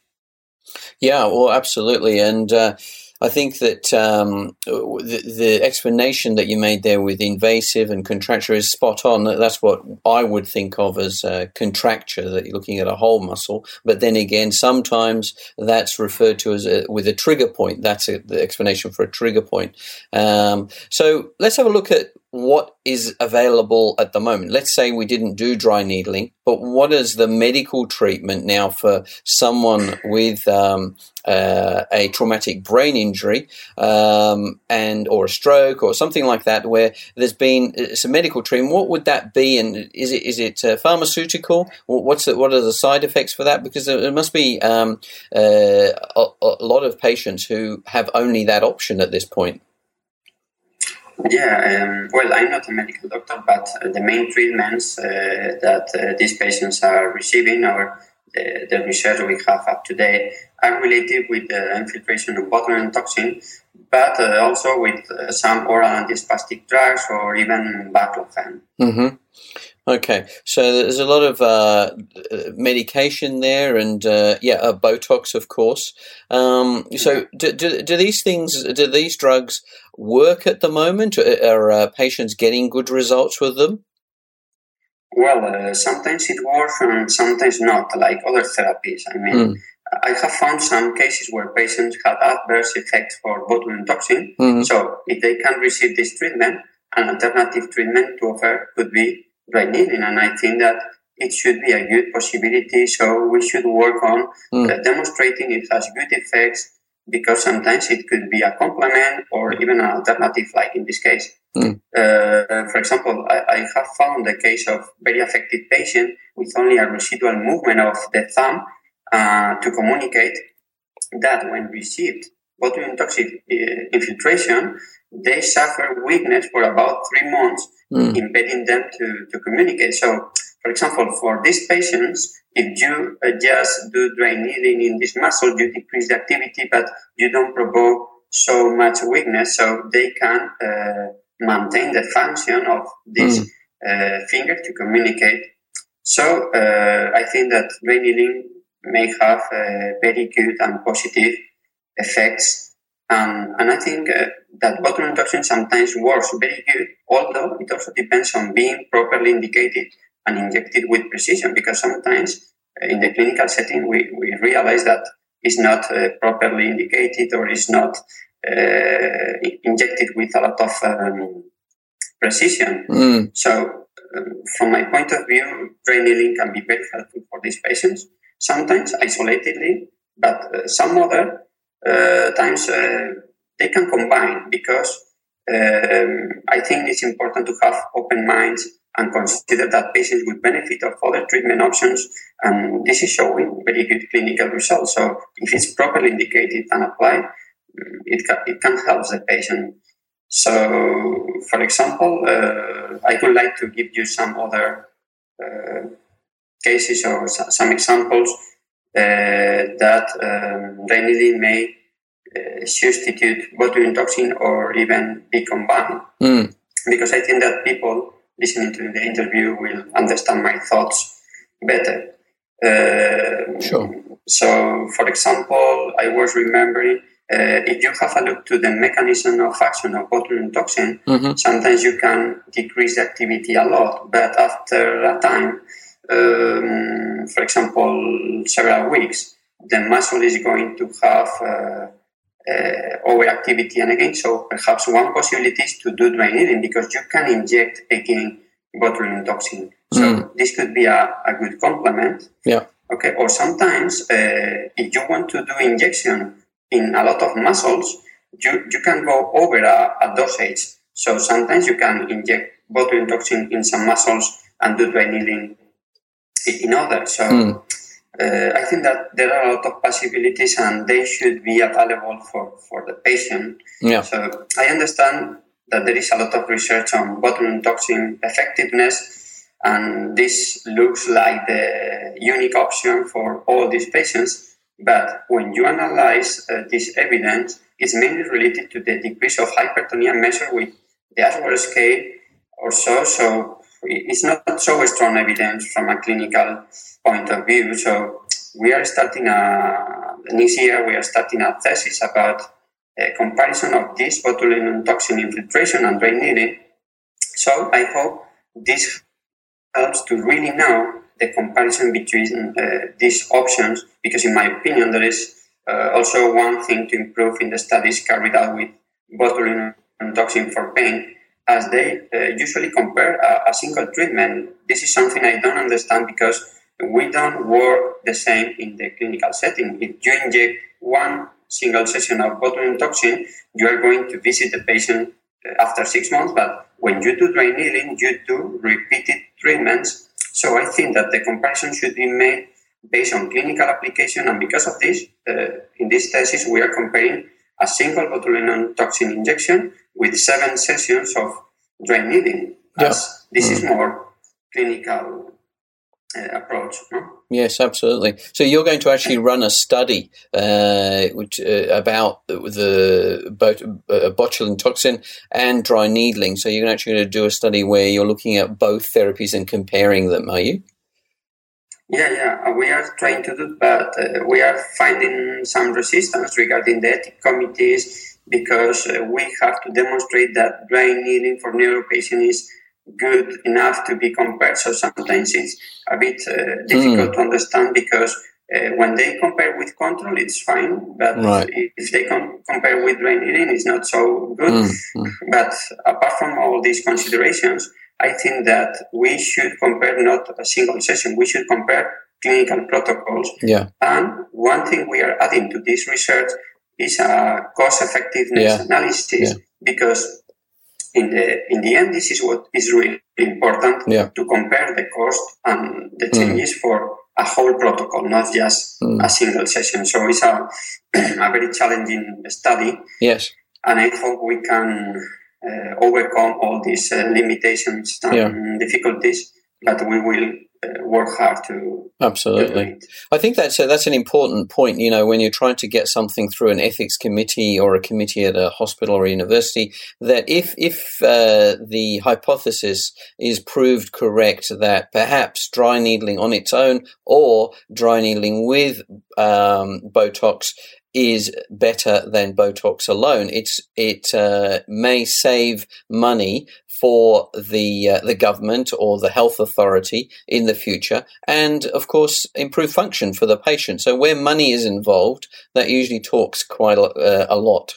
Yeah, well, absolutely, and uh, I think that um, the, the, explanation that you made there with invasive and contracture is spot on. That's what I would think of as contracture, that you're looking at a whole muscle. But then again, sometimes that's referred to as a, with a trigger point. That's a, the explanation for a trigger point. Um, so let's have a look at what is available at the moment. Let's say we didn't do dry needling, but what is the medical treatment now for someone with um, uh, a traumatic brain injury um, and or a stroke or something like that, where there's been uh, some medical treatment? What would that be, and is it is it uh, pharmaceutical? What's what are the side effects for that? Because there must be um, uh, a, a lot of patients who have only that option at this point. Yeah, um, well, I'm not a medical doctor, but uh, the main treatments uh, that uh, these patients are receiving or the, the, research we have up to date are related with the infiltration of botulinum toxin, but uh, also with uh, some oral antispastic drugs or even baclofen. Mm-hmm. Okay, so there's a lot of uh, medication there, and uh, yeah, uh, Botox, of course. Um, so, do, do, do, these things, do these drugs work at the moment? Are uh, patients getting good results with them? Well, uh, sometimes it works and sometimes not, like other therapies. I mean, mm. I have found some cases where patients had adverse effects for botulinum toxin. Mm-hmm. So, if they can receive this treatment, an alternative treatment to offer could be dry needling. And I think that it should be a good possibility. So we should work on mm. uh, demonstrating it has good effects because sometimes it could be a complement or even an alternative, like in this case. Mm. Uh, for example, I, I, have found a case of very affected patient with only a residual movement of the thumb uh, to communicate that when received botulinum toxin uh, infiltration, they suffer weakness for about three months, mm. impeding them to, to communicate. So, for example, for these patients, if you uh, just do dry needling in this muscle, you decrease the activity, but you don't provoke so much weakness, so they can uh, maintain the function of this mm. finger to communicate. So, uh, I think that dry needling may have very good and positive effects. Um, and I think uh, that botulinum toxin sometimes works very good, although it also depends on being properly indicated and injected with precision, because sometimes uh, in the clinical setting we, we realize that it's not uh, properly indicated or is not uh, injected with a lot of um, precision. Mm. So, um, from my point of view, needling can be very helpful for these patients, sometimes isolatedly, but uh, some other times uh, they can combine because um, I think it's important to have open minds and consider that patients would benefit of other treatment options. And this is showing very good clinical results. So if it's properly indicated and applied, mm, it can, it can help the patient. So, for example, uh, I would like to give you some other uh, cases or some examples uh, that um, may uh, substitute botulinum toxin or even be combined. Mm. Because I think that people listening to the interview will understand my thoughts better. Uh, sure. So, for example, I was remembering uh, if you have a look to the mechanism of action of botulinum toxin, mm-hmm. sometimes you can decrease the activity a lot, but after a time, um, for example, several weeks, the muscle is going to have uh, uh, overactivity. And again, so perhaps one possibility is to do dry needling because you can inject again botulinum toxin. So mm. this could be a, a good complement. Yeah. Okay. Or sometimes, uh, if you want to do injection in a lot of muscles, you, you can go over a, a dosage. So sometimes you can inject botulinum toxin in some muscles and do dry needling in others. So mm. uh, I think that there are a lot of possibilities and they should be available for, for the patient. Yeah. So I understand that there is a lot of research on botulinum toxin effectiveness and this looks like the unique option for all these patients. But when you analyze uh, this evidence, it's mainly related to the decrease of hypertonia measured with the Ashworth scale or so. So it's not so strong evidence from a clinical point of view. So we are starting a next year. We are starting a thesis about a comparison of this botulinum toxin infiltration and needling. So I hope this helps to really know the comparison between uh, these options, because in my opinion, there is uh, also one thing to improve in the studies carried out with botulinum toxin for pain as they uh, usually compare a, a, single treatment. This is something I don't understand because we don't work the same in the clinical setting. If you inject one single session of botulinum toxin, you are going to visit the patient uh, after six months. But when you do dry needling, you do repeated treatments. So I think that the comparison should be made based on clinical application. And because of this, uh, in this thesis, we are comparing a single botulinum toxin injection with seven sessions of dry needling. Yeah. This mm. is more clinical uh, approach. No? Yes, absolutely. So you're going to actually run a study uh, which uh, about the, the bot- uh, botulinum toxin and dry needling. So you're actually going to do a study where you're looking at both therapies and comparing them, are you? Yeah, yeah, uh, we are trying to do, but uh, we are finding some resistance regarding the ethic committees because uh, we have to demonstrate that dry needling for neuro patients is good enough to be compared. So sometimes it's a bit uh, difficult mm. to understand because uh, when they compare with control, it's fine. But right. if they com- compare with dry needling, it's not so good. Mm-hmm. But apart from all these considerations, I think that we should compare not a single session. We should compare clinical protocols. Yeah. And one thing we are adding to this research is a cost effectiveness yeah. analysis yeah. because in the in the end this is what is really important yeah. to compare the cost and the changes mm. for a whole protocol, not just mm. a single session. So it's a, a very challenging study. Yes. And I hope we can overcome all these uh, limitations and yeah. difficulties, but we will uh, work hard to absolutely. I think that's a, that's an important point. You know, when you're trying to get something through an ethics committee or a committee at a hospital or a university, that if if uh, the hypothesis is proved correct that perhaps dry needling on its own or dry needling with um, Botox is better than Botox alone. It's it uh, may save money for the uh, the government or the health authority in the future, and of course improve function for the patient. So where money is involved, that usually talks quite a, uh, a lot.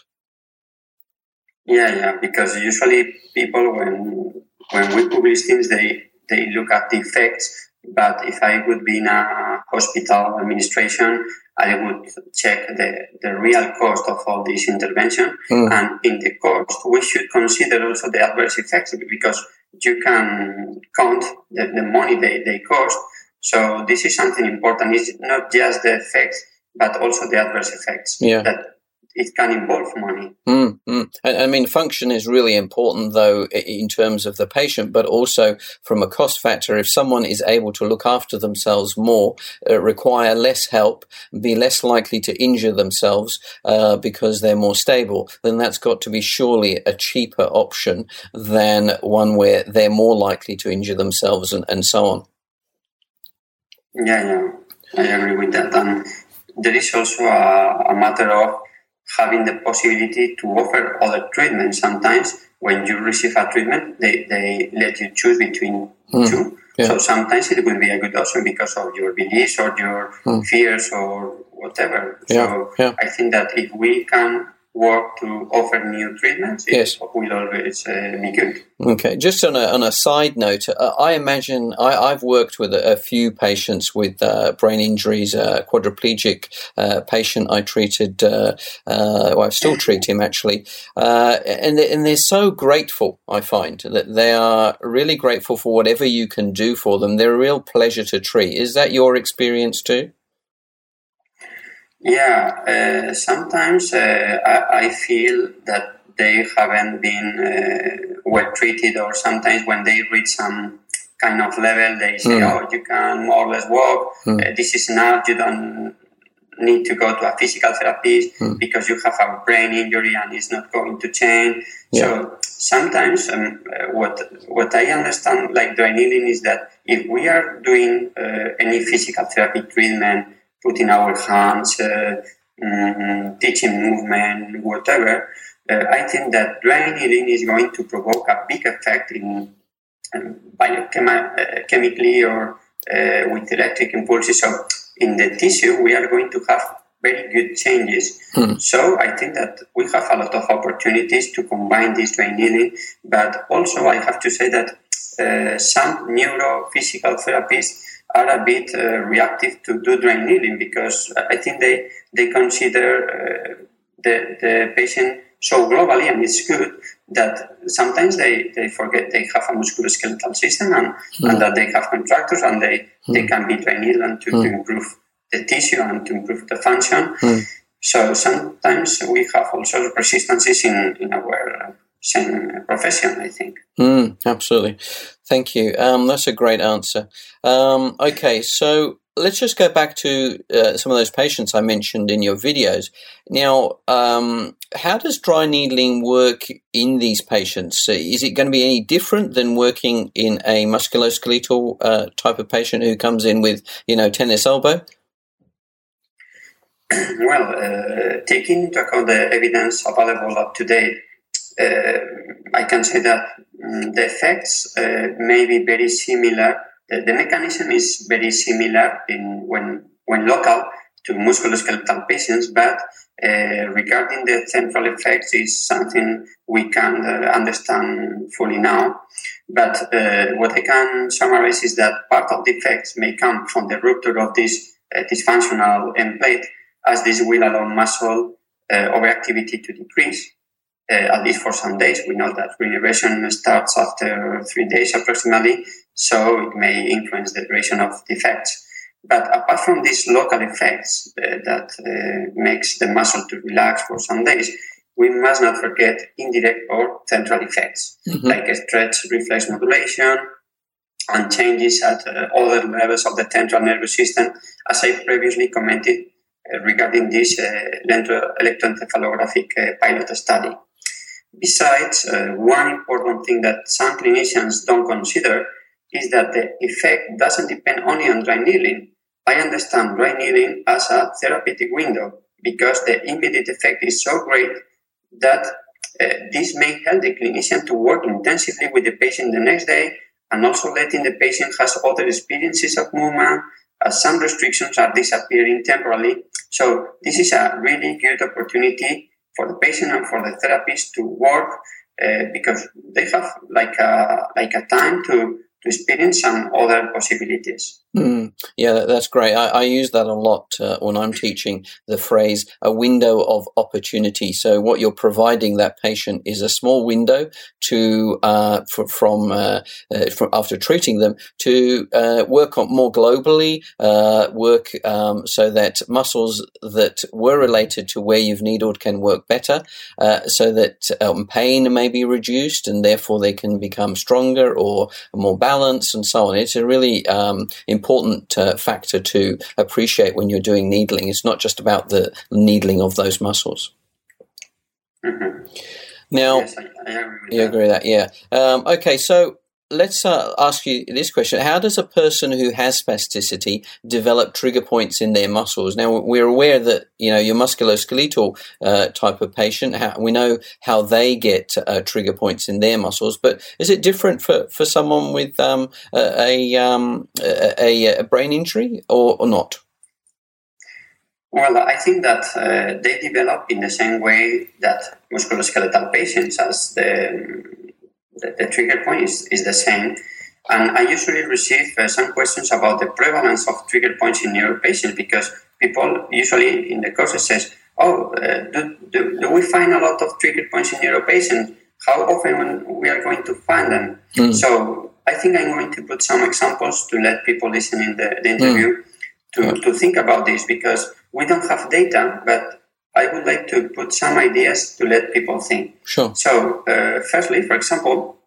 Yeah, yeah, because usually people when when we publish things, they they look at the effects. But if I would be in a hospital administration, I would check the, the real cost of all this intervention. Mm. And in the cost, we should consider also the adverse effects because you can count the, the money they, they cost. So this is something important. It's not just the effects, but also the adverse effects yeah. that it can involve money. Mm, mm. I, mean, function is really important, though, in terms of the patient, but also from a cost factor. If someone is able to look after themselves more, uh, require less help, be less likely to injure themselves uh, because they're more stable, then that's got to be surely a cheaper option than one where they're more likely to injure themselves and, and so on. Yeah, yeah, I agree with that. And there is also a, a matter of having the possibility to offer other treatments. Sometimes when you receive a treatment, they, they let you choose between mm. two. Yeah. So sometimes it will be a good option because of your beliefs or your mm. fears or whatever. Yeah. So yeah. I think that if we can work to offer new treatments, it yes. will always uh, be good. Okay, just on a, on a side note, uh, I imagine I, have worked with a, a, few patients with uh, brain injuries, a quadriplegic uh, patient I treated, uh, uh, well, I still treat him actually, and, and they're so grateful, I find, that they are really grateful for whatever you can do for them. They're a real pleasure to treat. Is that your experience too? Yeah, uh, sometimes uh, I, I, feel that they haven't been uh, well treated, or sometimes when they reach some kind of level, they say, mm. "Oh, you can more or less walk. Mm. this is enough. You don't need to go to a physical therapist mm. because you have a brain injury and it's not going to change." Yeah. So sometimes, um, uh, what what I understand, like dry needling, is that if we are doing uh, any physical therapy treatment putting our hands, uh, mm, teaching movement, whatever, uh, I think that needling is going to provoke a big effect in um, biochemically uh, or uh, with electric impulses. So in the tissue, we are going to have very good changes. Hmm. So I think that we have a lot of opportunities to combine this needling, but also I have to say that some neurophysical therapists are a bit uh, reactive to do dry needling because I think they they consider uh, the the patient so globally and it's good that sometimes they, they forget they have a musculoskeletal system and, mm. and that they have contractures and they, mm. they can be dry needled to, mm. to improve the tissue and to improve the function. Hmm. So sometimes we have also resistances in, in our profession, I think. Mm, absolutely. Thank you. Um, that's a great answer. Um, okay, so let's just go back to uh, some of those patients I mentioned in your videos. Now, um, how does dry needling work in these patients? Is it going to be any different than working in a musculoskeletal uh, type of patient who comes in with, you know, tennis elbow? Well, uh, taking into account the evidence available up to date, I can say that um, the effects uh, may be very similar. The, the, mechanism is very similar in when when local to musculoskeletal patients, but uh, regarding the central effects is something we can uh, understand fully now. But uh, what I can summarize is that part of the effects may come from the rupture of this uh, dysfunctional end plate, as this will allow muscle uh, overactivity to decrease. Uh, at least for some days, we know that regeneration starts after three days approximately, so it may influence the duration of the effects. But apart from these local effects uh, that uh, makes the muscle to relax for some days, we must not forget indirect or central effects mm-hmm. like stretch reflex modulation and changes at uh, other levels of the central nervous system, as I previously commented uh, regarding this uh, electroencephalographic uh, pilot study. Besides, one important thing that some clinicians don't consider is that the effect doesn't depend only on dry needling. I understand dry needling as a therapeutic window because the immediate effect is so great that uh, this may help the clinician to work intensively with the patient the next day and also letting the patient has other experiences of movement as some restrictions are disappearing temporarily. So this is a really good opportunity for the patient and for the therapist to work uh, because they have like a like a time to to experience some other possibilities. Mm, yeah, that's great. I, I, use that a lot uh, when I'm teaching the phrase a window of opportunity. So, what you're providing that patient is a small window to uh, from, uh, uh from after treating them to uh, work on more globally, uh, work um, so that muscles that were related to where you've needled can work better, so that um, pain may be reduced and therefore they can become stronger or more balanced and so on. It's a really um, important uh, factor to appreciate when you're doing needling. It's not just about the needling of those muscles. Mm-hmm. Now, yes, I, I agree you agree with that, yeah. Um, okay, so let's uh, ask you this question. How does a person who has spasticity develop trigger points in their muscles? Now we're aware that you know your musculoskeletal uh, type of patient how, we know how they get uh, trigger points in their muscles but is it different for, for someone with um, a, um, a, a, brain injury or, or not? Well, I think that uh, they develop in the same way that musculoskeletal patients, as the the, the trigger point is, is the same. And I usually receive uh, some questions about the prevalence of trigger points in neuro patients because people usually in the courses says, "Oh, uh, do, do, do, we find a lot of trigger points in neuro patients? How often we are going to find them?" Mm. So I think I'm going to put some examples to let people listen in the, the interview mm. to, to think about this because we don't have data, but I would like to put some ideas to let people think. Sure. So, uh, firstly, for example,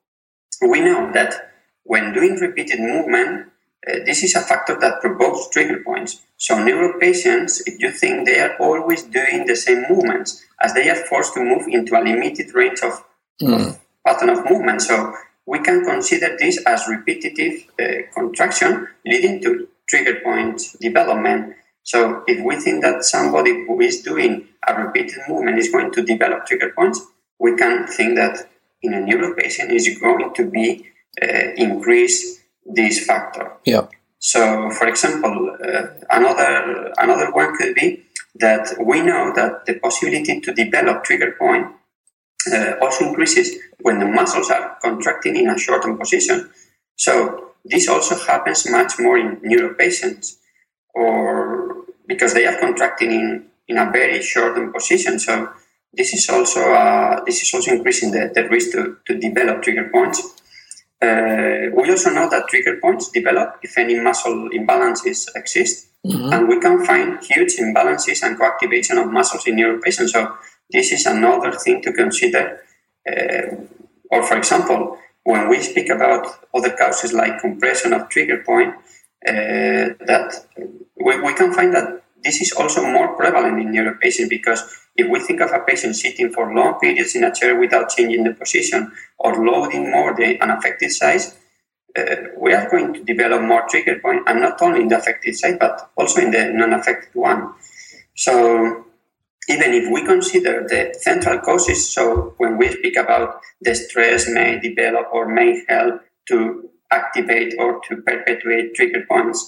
we know that when doing repeated movement, uh, this is a factor that provokes trigger points. So, neuro patients, if you think they are always doing the same movements, as they are forced to move into a limited range of, mm. of pattern of movement. So, we can consider this as repetitive uh, contraction leading to trigger point development. So if we think that somebody who is doing a repeated movement is going to develop trigger points, we can think that in a neuro patient is going to be uh, increase this factor. Yeah. So, for example, uh, another another one could be that we know that the possibility to develop trigger point uh, also increases when the muscles are contracting in a shortened position. So this also happens much more in neuro patients or because they are contracting in, in a very shortened position. So this is also uh, this is also increasing the, the risk to, to develop trigger points. Uh, we also know that trigger points develop if any muscle imbalances exist, mm-hmm. and we can find huge imbalances and coactivation of muscles in neuro patients. So this is another thing to consider. Uh, or, for example, when we speak about other causes like compression of trigger point, that we, we can find that this is also more prevalent in neuro patients because if we think of a patient sitting for long periods in a chair without changing the position or loading more the unaffected size, uh, we are going to develop more trigger point, and not only in the affected side, but also in the non-affected one. So even if we consider the central causes, so when we speak about the stress may develop or may help to activate or to perpetuate trigger points.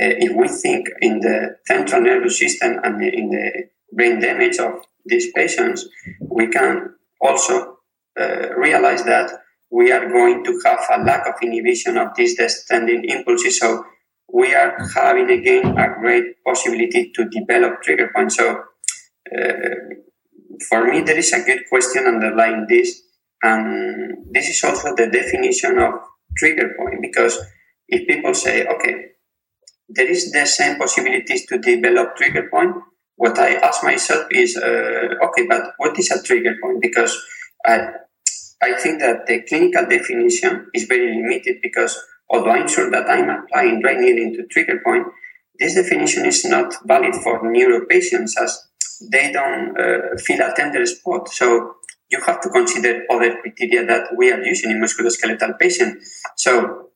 if we think in the central nervous system and in the brain damage of these patients, we can also uh, realize that we are going to have a lack of inhibition of these descending impulses. So we are having again a great possibility to develop trigger points. So uh, for me, there is a good question underlying this, and this is also the definition of trigger point because if people say, okay, there is the same possibilities to develop trigger point, what I ask myself is, uh, okay, but what is a trigger point? Because I, I think that the clinical definition is very limited because although I'm sure that I'm applying dry needling to trigger point, this definition is not valid for neuro patients as they don't uh, feel a tender spot. So you have to consider other criteria that we are using in musculoskeletal patients. So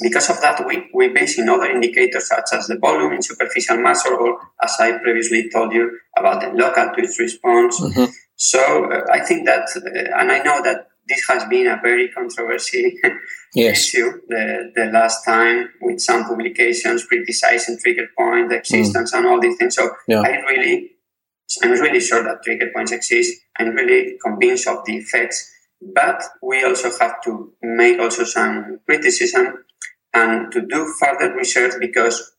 because of that, we, we base in other indicators such as the volume in superficial muscle, or as I previously told you about the local twitch response. Mm-hmm. So uh, I think that, uh, and I know that this has been a very controversial yes. issue the, the last time with some publications criticizing trigger point existence mm. and all these things. So yeah. I really, I'm really sure that trigger points exist. I'm really convinced of the effects, but we also have to make also some criticism and to do further research because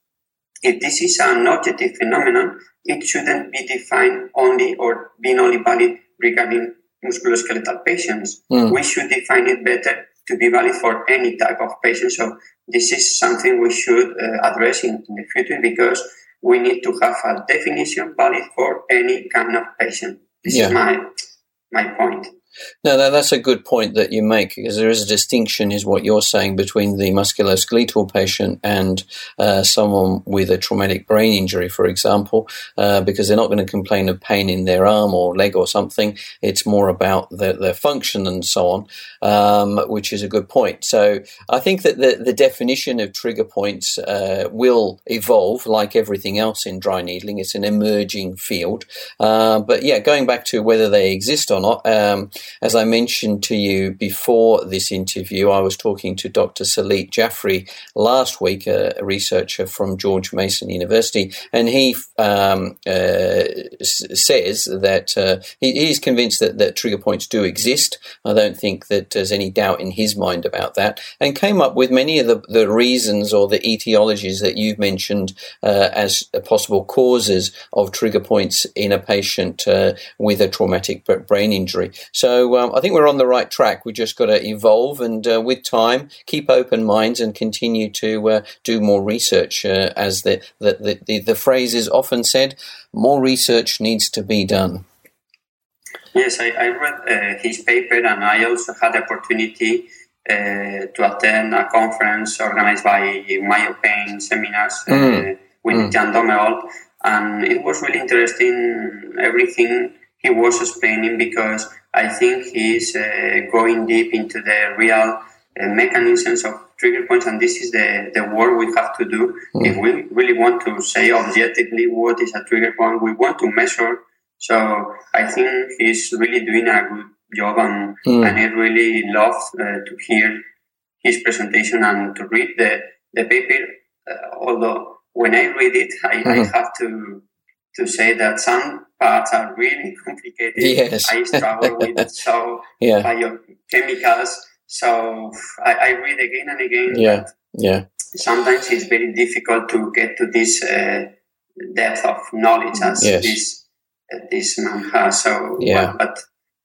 if this is an objective phenomenon, it shouldn't be defined only or being only valid regarding musculoskeletal patients. Mm. We should define it better to be valid for any type of patient. So this is something we should uh, address in, in, the future because we need to have a definition valid for any kind of patient. This yeah. is my my point. No, no, that's a good point that you make because there is a distinction, is what you're saying, between the musculoskeletal patient and uh, someone with a traumatic brain injury, for example, uh, because they're not going to complain of pain in their arm or leg or something. It's more about their, their function and so on, um, which is a good point. So I think that the, the definition of trigger points uh, will evolve like everything else in dry needling. It's an emerging field. Uh, but yeah, going back to whether they exist or not, um, as I mentioned to you before this interview, I was talking to Dr. Salit Jaffrey last week, a, researcher from George Mason University, and he um, uh, says that uh, he, is convinced that, that trigger points do exist. I don't think that there's any doubt in his mind about that, and came up with many of the, the reasons or the etiologies that you've mentioned uh, as possible causes of trigger points in a patient uh, with a traumatic brain injury. So so um, I think we're on the right track. We just got to evolve and, uh, with time, keep open minds and continue to uh, do more research. Uh, as the the, the the phrase is often said, more research needs to be done. Yes, I, I read uh, his paper, and I also had the opportunity uh, to attend a conference organized by MyoPain seminars uh, mm. with mm. Jan Dommerholt, and it was really interesting. Everything he was explaining because I think he's uh, going deep into the real uh, mechanisms of trigger points, and this is the, the work we have to do mm. if we really want to say objectively what is a trigger point. We want to measure. So I think he's really doing a good job, and, mm. and I really love uh, to hear his presentation and to read the the paper. Uh, although when I read it, I, mm-hmm. I have to to say that some parts are really complicated. Yes. I struggle with so yeah. biochemicals. So I, I, read again and again. Yeah. Yeah. Sometimes it's very difficult to get to this uh, depth of knowledge as yes. this uh, this man has. So yeah. But, but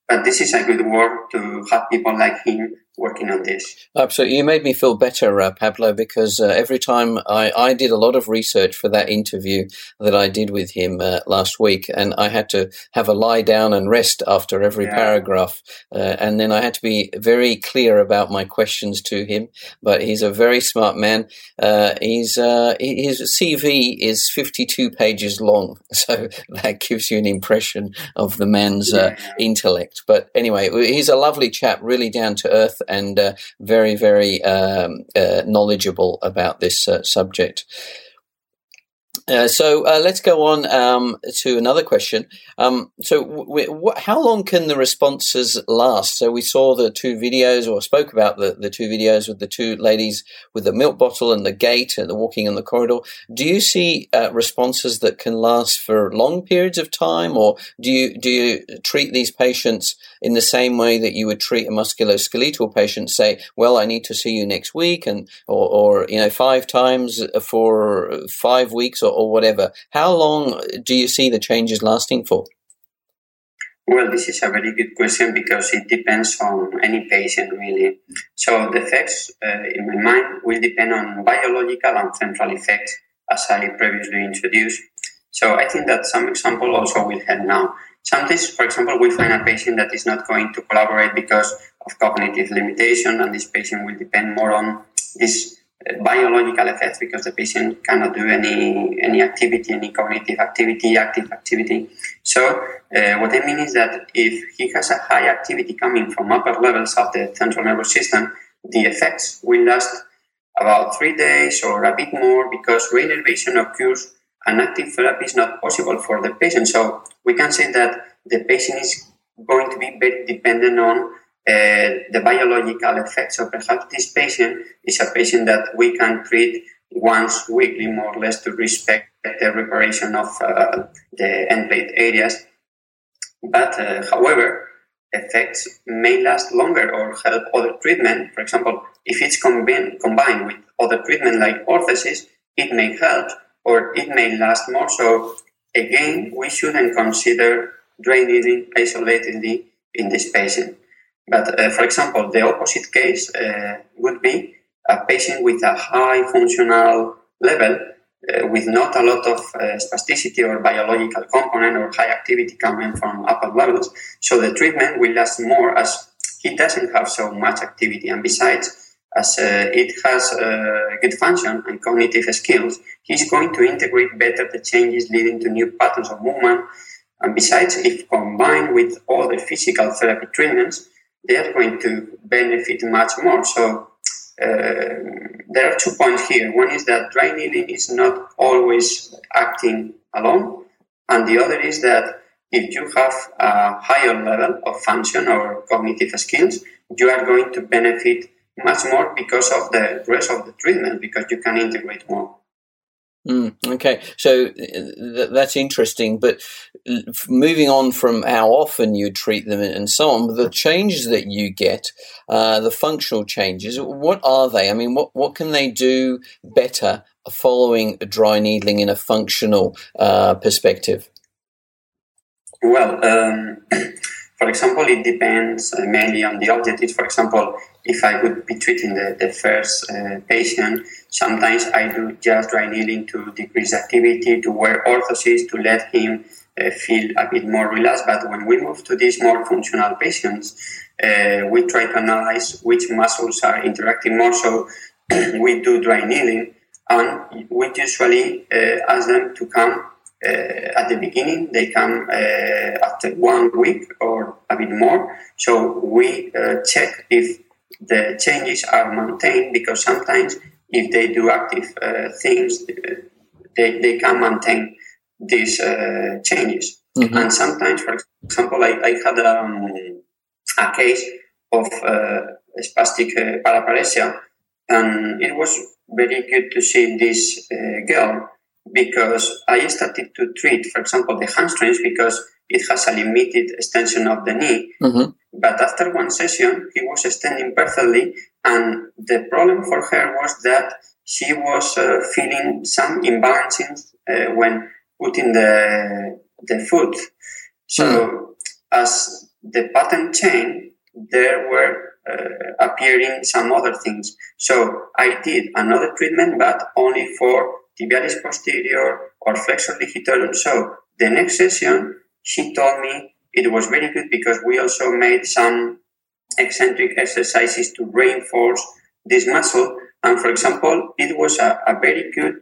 but this is a good work to have people like him working on this. Absolutely. You made me feel better, uh, Pablo, because uh, every time I, I did a lot of research for that interview that I did with him uh, last week, and I had to have a lie down and rest after every yeah. paragraph. Uh, and then I had to be very clear about my questions to him. But he's a very smart man. Uh, he's uh, His CV is 52 pages long, so that gives you an impression of the man's yeah. intellect. But anyway, he's a lovely chap, really down to earth and uh, very, very um, uh, knowledgeable about this uh, subject. Uh, so uh, let's go on um, to another question. Um, so, w- w- how long can the responses last? So, we saw the two videos, or spoke about the, the two videos with the two ladies with the milk bottle and the gait and the walking in the corridor. Do you see uh, responses that can last for long periods of time, or do you do you treat these patients in the same way that you would treat a musculoskeletal patient? Say, well, I need to see you next week, and or, or you know five times for five weeks or or whatever. How long do you see the changes lasting for? Well, this is a very good question because it depends on any patient, really. So, the effects, uh, in my mind, will depend on biological and central effects, as I previously introduced. So, I think that some example also will help now. Sometimes, for example, we find a patient that is not going to collaborate because of cognitive limitation, and this patient will depend more on this biological effects because the patient cannot do any any activity, any cognitive activity, active activity. So uh, what I mean is that if he has a high activity coming from upper levels of the central nervous system, the effects will last about three days or a bit more because reinnervation occurs and active therapy is not possible for the patient. So we can say that the patient is going to be very dependent on the biological effects. So perhaps this patient is a patient that we can treat once weekly, more or less, to respect the reparation of uh, the end plate areas. But, uh, however, effects may last longer or help other treatment. For example, if it's combined, combined with other treatment like orthosis, it may help or it may last more. So again, we shouldn't consider needling isolatedly in this patient. But uh, for example, the opposite case uh, would be a patient with a high functional level uh, with not a lot of uh, spasticity or biological component or high activity coming from upper levels. So the treatment will last more as he doesn't have so much activity. And besides, as uh, it has uh, good function and cognitive skills, he's going to integrate better the changes leading to new patterns of movement. And besides, if combined with other physical therapy treatments, they are going to benefit much more. So uh, there are two points here. One is that dry needling is not always acting alone, and the other is that if you have a higher level of function or cognitive skills, you are going to benefit much more because of the rest of the treatment because you can integrate more. Mm, okay, so uh, th- that's interesting. But moving on from how often you treat them and so on, the changes that you get, uh, the functional changes, what are they? I mean, what, what can they do better following dry needling in a functional uh, perspective? Well, um, for example, it depends uh, mainly on the objectives. For example, if I would be treating the, the first uh, patient, sometimes I do just dry needling to decrease activity, to wear orthosis, to let him uh, feel a bit more relaxed. But when we move to these more functional patients, uh, we try to analyze which muscles are interacting more. So we do dry needling, and we usually uh, ask them to come uh, at the beginning. They come uh, after one week or a bit more. So we check if the changes are maintained because sometimes if they do active uh, things, they, they can maintain these uh, changes. Mm-hmm. And sometimes, for example, I, I had um, a case of uh, spastic uh, paraparesia, and it was very good to see this uh, girl because I started to treat, for example, the hamstrings because it has a limited extension of the knee. Mm-hmm. But after one session, he was standing perfectly, and the problem for her was that she was uh, feeling some imbalances uh, when putting the the foot. So mm. as the pattern changed, there were uh, appearing some other things. So I did another treatment, but only for tibialis posterior or flexor digitorum. So the next session, she told me it was very good because we also made some eccentric exercises to reinforce this muscle. And for example, it was a, a very good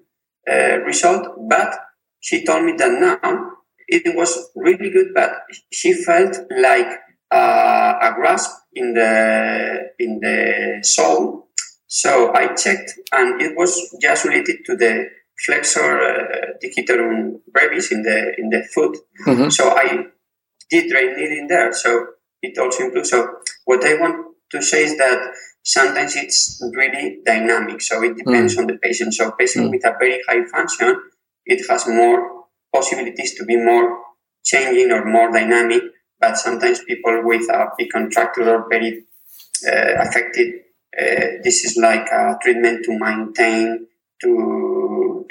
uh, result, but she told me that now it was really good, but she felt like uh, a grasp in the in the sole. So I checked, and it was just related to the flexor uh, digitorum brevis in the in the foot. Mm-hmm. So I did drain it in there. So it also improves. So what I want to say is that sometimes it's really dynamic. So it depends mm. on the patient. So patient mm. with a very high function, it has more possibilities to be more changing or more dynamic. But sometimes people with a big contracture or very uh, affected, uh, this is like a treatment to maintain, to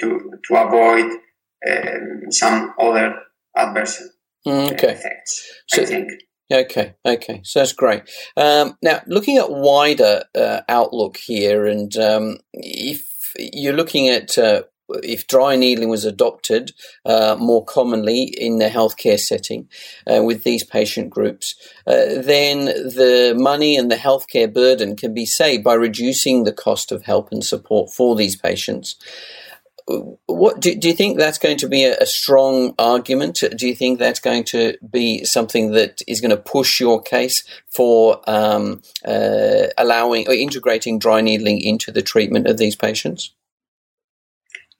to to avoid um, some other adverse mm, okay. effects. So, I think. Okay, okay, so that's great. Um, now, looking at wider uh, outlook here, and um, if you're looking at uh, if dry needling was adopted uh, more commonly in the healthcare setting uh, with these patient groups, uh, then the money and the healthcare burden can be saved by reducing the cost of help and support for these patients. What do, do you think that's going to be a, a strong argument? Do you think that's going to be something that is going to push your case for um, uh, allowing or integrating dry needling into the treatment of these patients?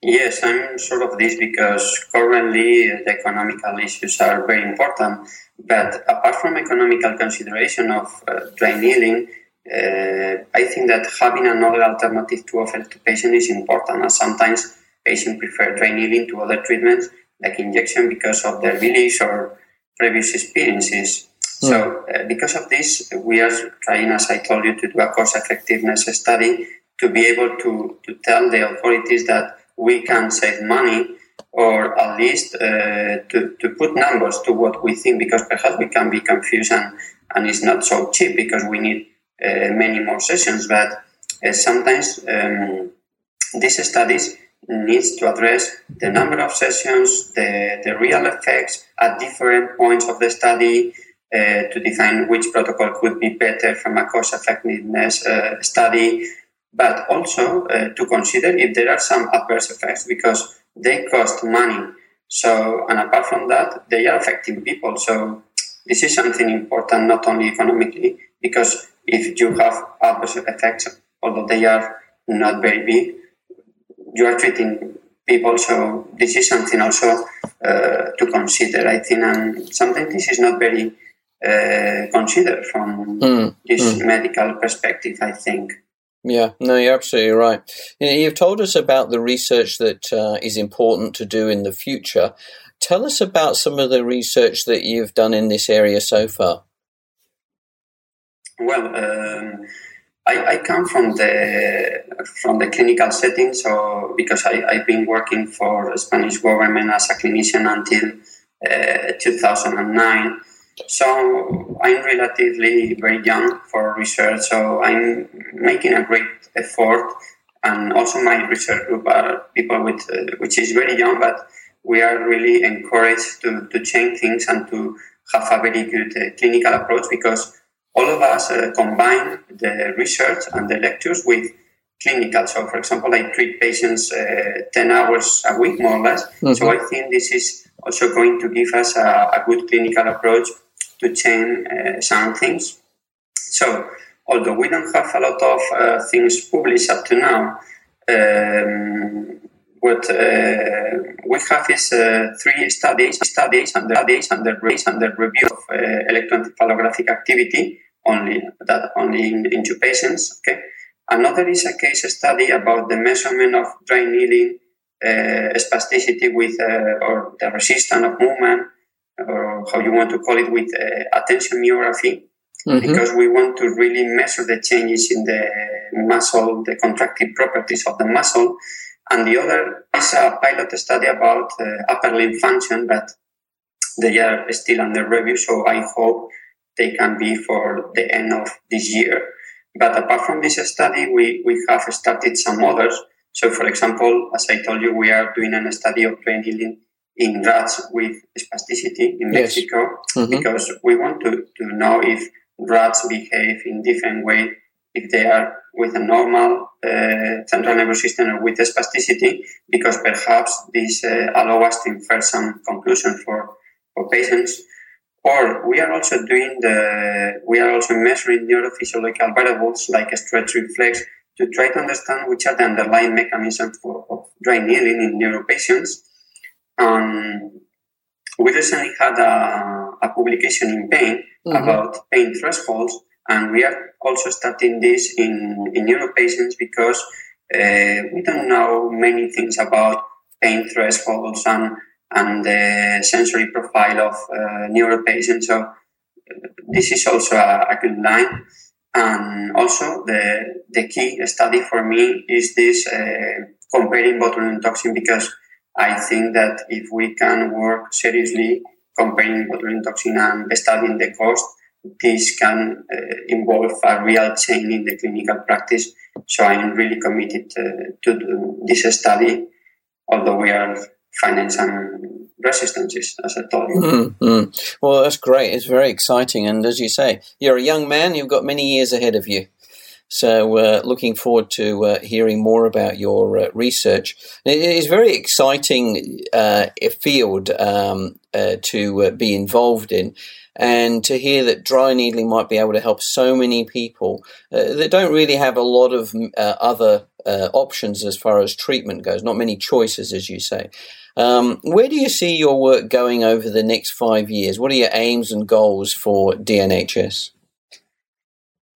Yes, I'm sure of this because currently the economical issues are very important. But apart from economical consideration of uh, dry needling, uh, I think that having another alternative to offer to patients is important. As sometimes patients prefer dry needling to other treatments like injection because of their beliefs or previous experiences. Mm. So, uh, because of this, we are trying, as I told you, to do a cost effectiveness study to be able to, to tell the authorities that we can save money or at least uh, to, to put numbers to what we think because perhaps we can be confused and, and it's not so cheap because we need uh, many more sessions but uh, sometimes um, these studies needs to address the number of sessions the, the real effects at different points of the study uh, to define which protocol could be better from a cost effectiveness uh, study but also uh, to consider if there are some adverse effects because they cost money. So, and apart from that, they are affecting people. So, this is something important not only economically, because if you have adverse effects, although they are not very big, you are treating people. So, this is something also uh, to consider, I think. And sometimes this is not very uh, considered from mm, this mm. medical perspective, I think. Yeah, no, you're absolutely right. You've told us about the research that uh, is important to do in the future. Tell us about some of the research that you've done in this area so far. Well, um, I, I, come from the from the clinical setting, so because I, I've been working for the Spanish government as a clinician until uh, 2009 so I'm relatively very young for research, so I'm making a great effort. And also my research group are people with uh, which is very young, but we are really encouraged to, to change things and to have a very good uh, clinical approach because all of us uh, combine the research and the lectures with clinical. So, for example, I treat patients uh, 10 hours a week, more or less. Mm-hmm. So, I think this is also going to give us a, a good clinical approach to change uh, some things. So, although we don't have a lot of uh, things published up to now, um, what uh, we have is uh, three studies, studies under studies under, under review of uh, electroencephalographic activity only that only in, in two patients. Okay, another is a case study about the measurement of dry needling uh, spasticity with or the resistance of movement or how you want to call it, with uh, tensiomyography, mm-hmm. because we want to really measure the changes in the muscle, the contractive properties of the muscle. And the other is a pilot study about uh, upper limb function, but they are still under review, so I hope they can be for the end of this year. But apart from this study, we, we have started some others. So, for example, as I told you, we are doing a study of dry needling in rats with spasticity in yes. Mexico mm-hmm. because we want to, to know if rats behave in different way if they are with a normal uh, central nervous system or with spasticity because perhaps this uh, allow us to infer some conclusion for, for patients or we are also doing the we are also measuring neurophysiological variables like stretch reflex to try to understand which are the underlying mechanisms for, of dry needling in neuro patients. Um, we recently had a, a publication in pain mm-hmm. about pain thresholds, and we are also studying this in, in neuro patients because uh, we don't know many things about pain thresholds and, and the sensory profile of uh, neuro patients. So this is also a, a good line. And also the, the key study for me is this uh, comparing botulinum toxin because I think that if we can work seriously comparing botulinum toxin and studying the cost, this can uh, involve a real change in the clinical practice. So I'm really committed uh, to this study, although we are finding some resistances, as I told you. Mm-hmm. Well, that's great. It's very exciting. And as you say, you're a young man, you've got many years ahead of you. So, uh, looking forward to uh, hearing more about your uh, research. It is very exciting uh, field um, uh, to uh, be involved in, and to hear that dry needling might be able to help so many people that don't really have a lot of other options as far as treatment goes, not many choices, as you say. Um, where do you see your work going over the next five years? What are your aims and goals for DNHS?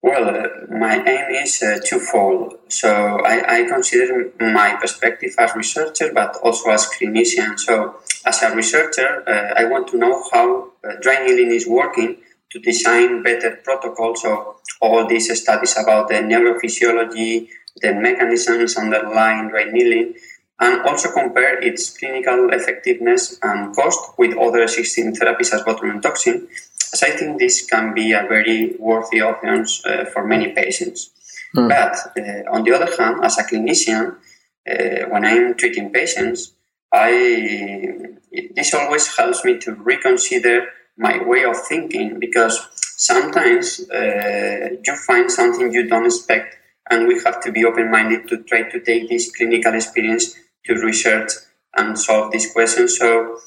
Well, uh, my aim is uh, twofold. So I, I, consider my perspective as researcher, but also as clinician. So as a researcher, uh, I want to know how uh, dry needling is working to design better protocols. So all these studies about the neurophysiology, the mechanisms underlying dry needling, and also compare its clinical effectiveness and cost with other existing therapies as botulinum toxin as I think this can be a very worthy option uh, for many patients. Mm. But uh, on the other hand, as a clinician, uh, when I'm treating patients, I this always helps me to reconsider my way of thinking because sometimes uh, you find something you don't expect, and we have to be open-minded to try to take this clinical experience to research and solve these questions. So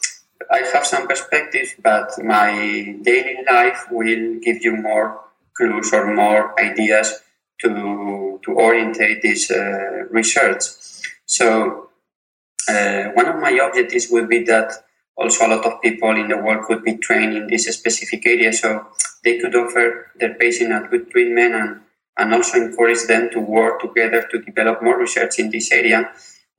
I have some perspectives, but my daily life will give you more clues or more ideas to to orientate this uh, research. So uh, one of my objectives would be that also a lot of people in the world could be trained in this specific area, so they could offer their patient a good treatment and and also encourage them to work together to develop more research in this area.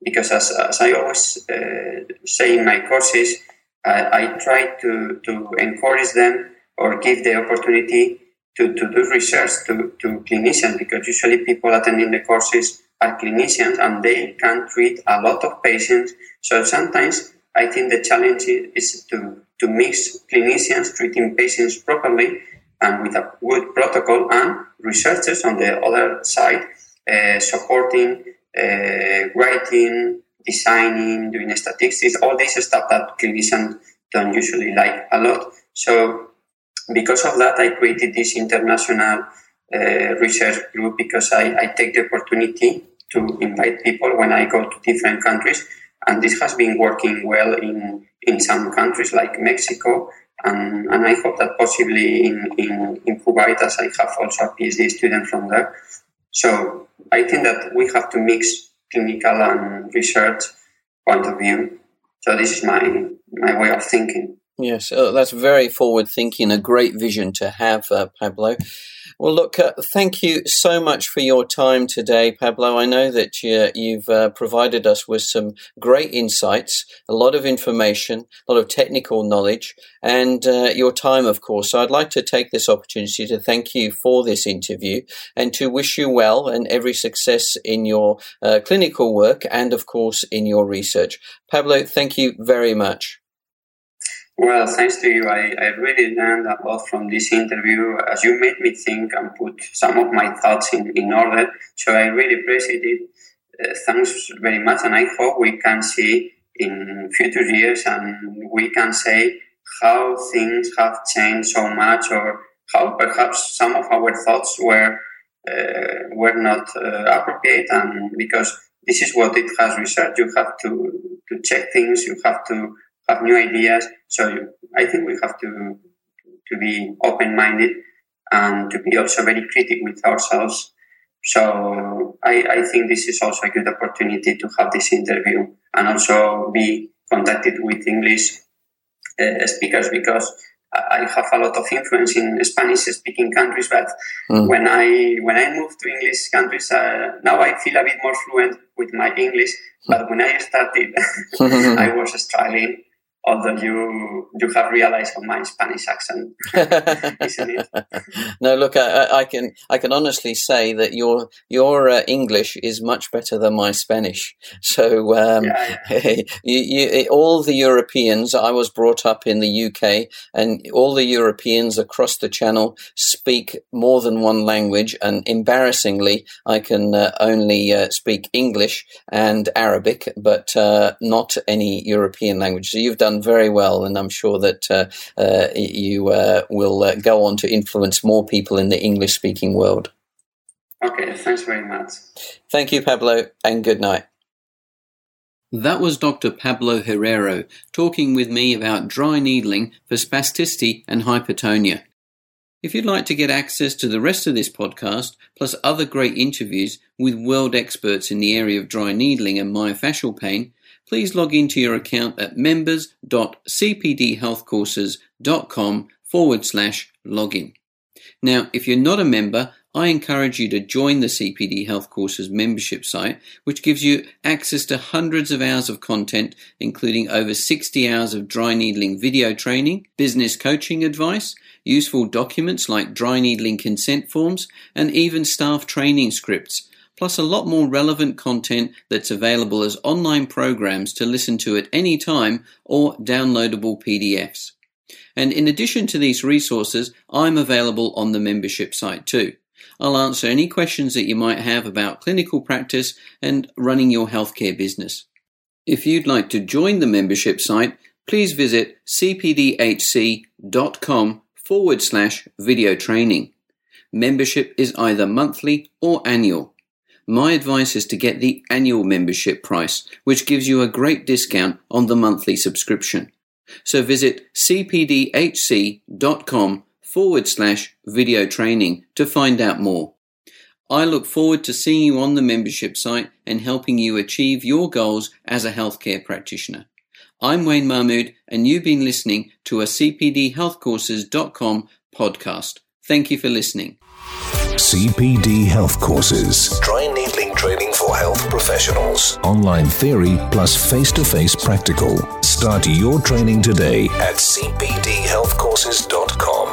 Because as, as I always uh, say in my courses, I, I try to, to encourage them or give the opportunity to, to do research to, to clinicians because usually people attending the courses are clinicians and they can treat a lot of patients. So sometimes I think the challenge is to, to mix clinicians treating patients properly and with a good protocol and researchers on the other side uh, supporting uh, writing, designing, doing statistics, all this stuff that clinicians don't usually like a lot. So because of that, I created this international uh, research group because I, I take the opportunity to invite people when I go to different countries. And this has been working well in, in some countries like Mexico. And, and I hope that possibly in, in, in I have also a PhD student from there. So I think that we have to mix clinical and research point of view. So this is my my way of thinking. Yes, uh, that's very forward thinking, a great vision to have, uh, Pablo. Well, look, uh, thank you so much for your time today, Pablo. I know that you, have uh, provided us with some great insights, a lot of information, a lot of technical knowledge, and uh, your time, of course. So I'd like to take this opportunity to thank you for this interview and to wish you well and every success in your uh, clinical work and, of course, in your research. Pablo, thank you very much. Well, thanks to you. I, I really learned a lot from this interview as you made me think and put some of my thoughts in, in order. So I really appreciate it. Uh, thanks very much. And I hope we can see in future years and we can say how things have changed so much or how perhaps some of our thoughts were uh, were not uh, appropriate and because this is what it has research you have to to check things you have to have new ideas. So I think we have to to be open minded and to be also very critical with ourselves So I, I think this is also a good opportunity to have this interview and also be contacted with English uh, speakers because I have a lot of influence in Spanish speaking countries, but mm. when I when I moved to English countries, uh, now I feel a bit more fluent with my English. But when I started, I was struggling although you you have realized on my Spanish accent, isn't it? no, look, I, I, can I can honestly say that your your uh, English is much better than my Spanish. So um, yeah, yeah. you, you, all the Europeans, I was brought up in the UK, and all the Europeans across the Channel speak more than one language. And embarrassingly, I can uh, only uh, speak English and Arabic, but uh, not any European language. So you've done done very well, and I'm sure that uh, uh, you uh, will uh, go on to influence more people in the English speaking world. Okay, thanks very much. Thank you, Pablo, and good night. That was Dr. Pablo Herrero talking with me about dry needling for spasticity and hypertonia. If you'd like to get access to the rest of this podcast, plus other great interviews with world experts in the area of dry needling and myofascial pain, please log into your account at members.cpdhealthcourses.com forward slash login. Now, if you're not a member, I encourage you to join the CPD Health Courses membership site, which gives you access to hundreds of hours of content, including over 60 hours of dry needling video training, business coaching advice, useful documents like dry needling consent forms, and even staff training scripts plus a lot more relevant content that's available as online programs to listen to at any time or downloadable PDFs. And in addition to these resources, I'm available on the membership site too. I'll answer any questions that you might have about clinical practice and running your healthcare business. If you'd like to join the membership site, please visit cpdhc.com forward slash video training. Membership is either monthly or annual. My advice is to get the annual membership price, which gives you a great discount on the monthly subscription. So visit cpdhc.com forward slash video training to find out more. I look forward to seeing you on the membership site and helping you achieve your goals as a healthcare practitioner. I'm Wayne Mahmood and you've been listening to a cpdhealthcourses.com podcast. Thank you for listening. CPD Health Courses. Dry needling training for health professionals. Online theory plus face to face practical. Start your training today at cpdhealthcourses.com.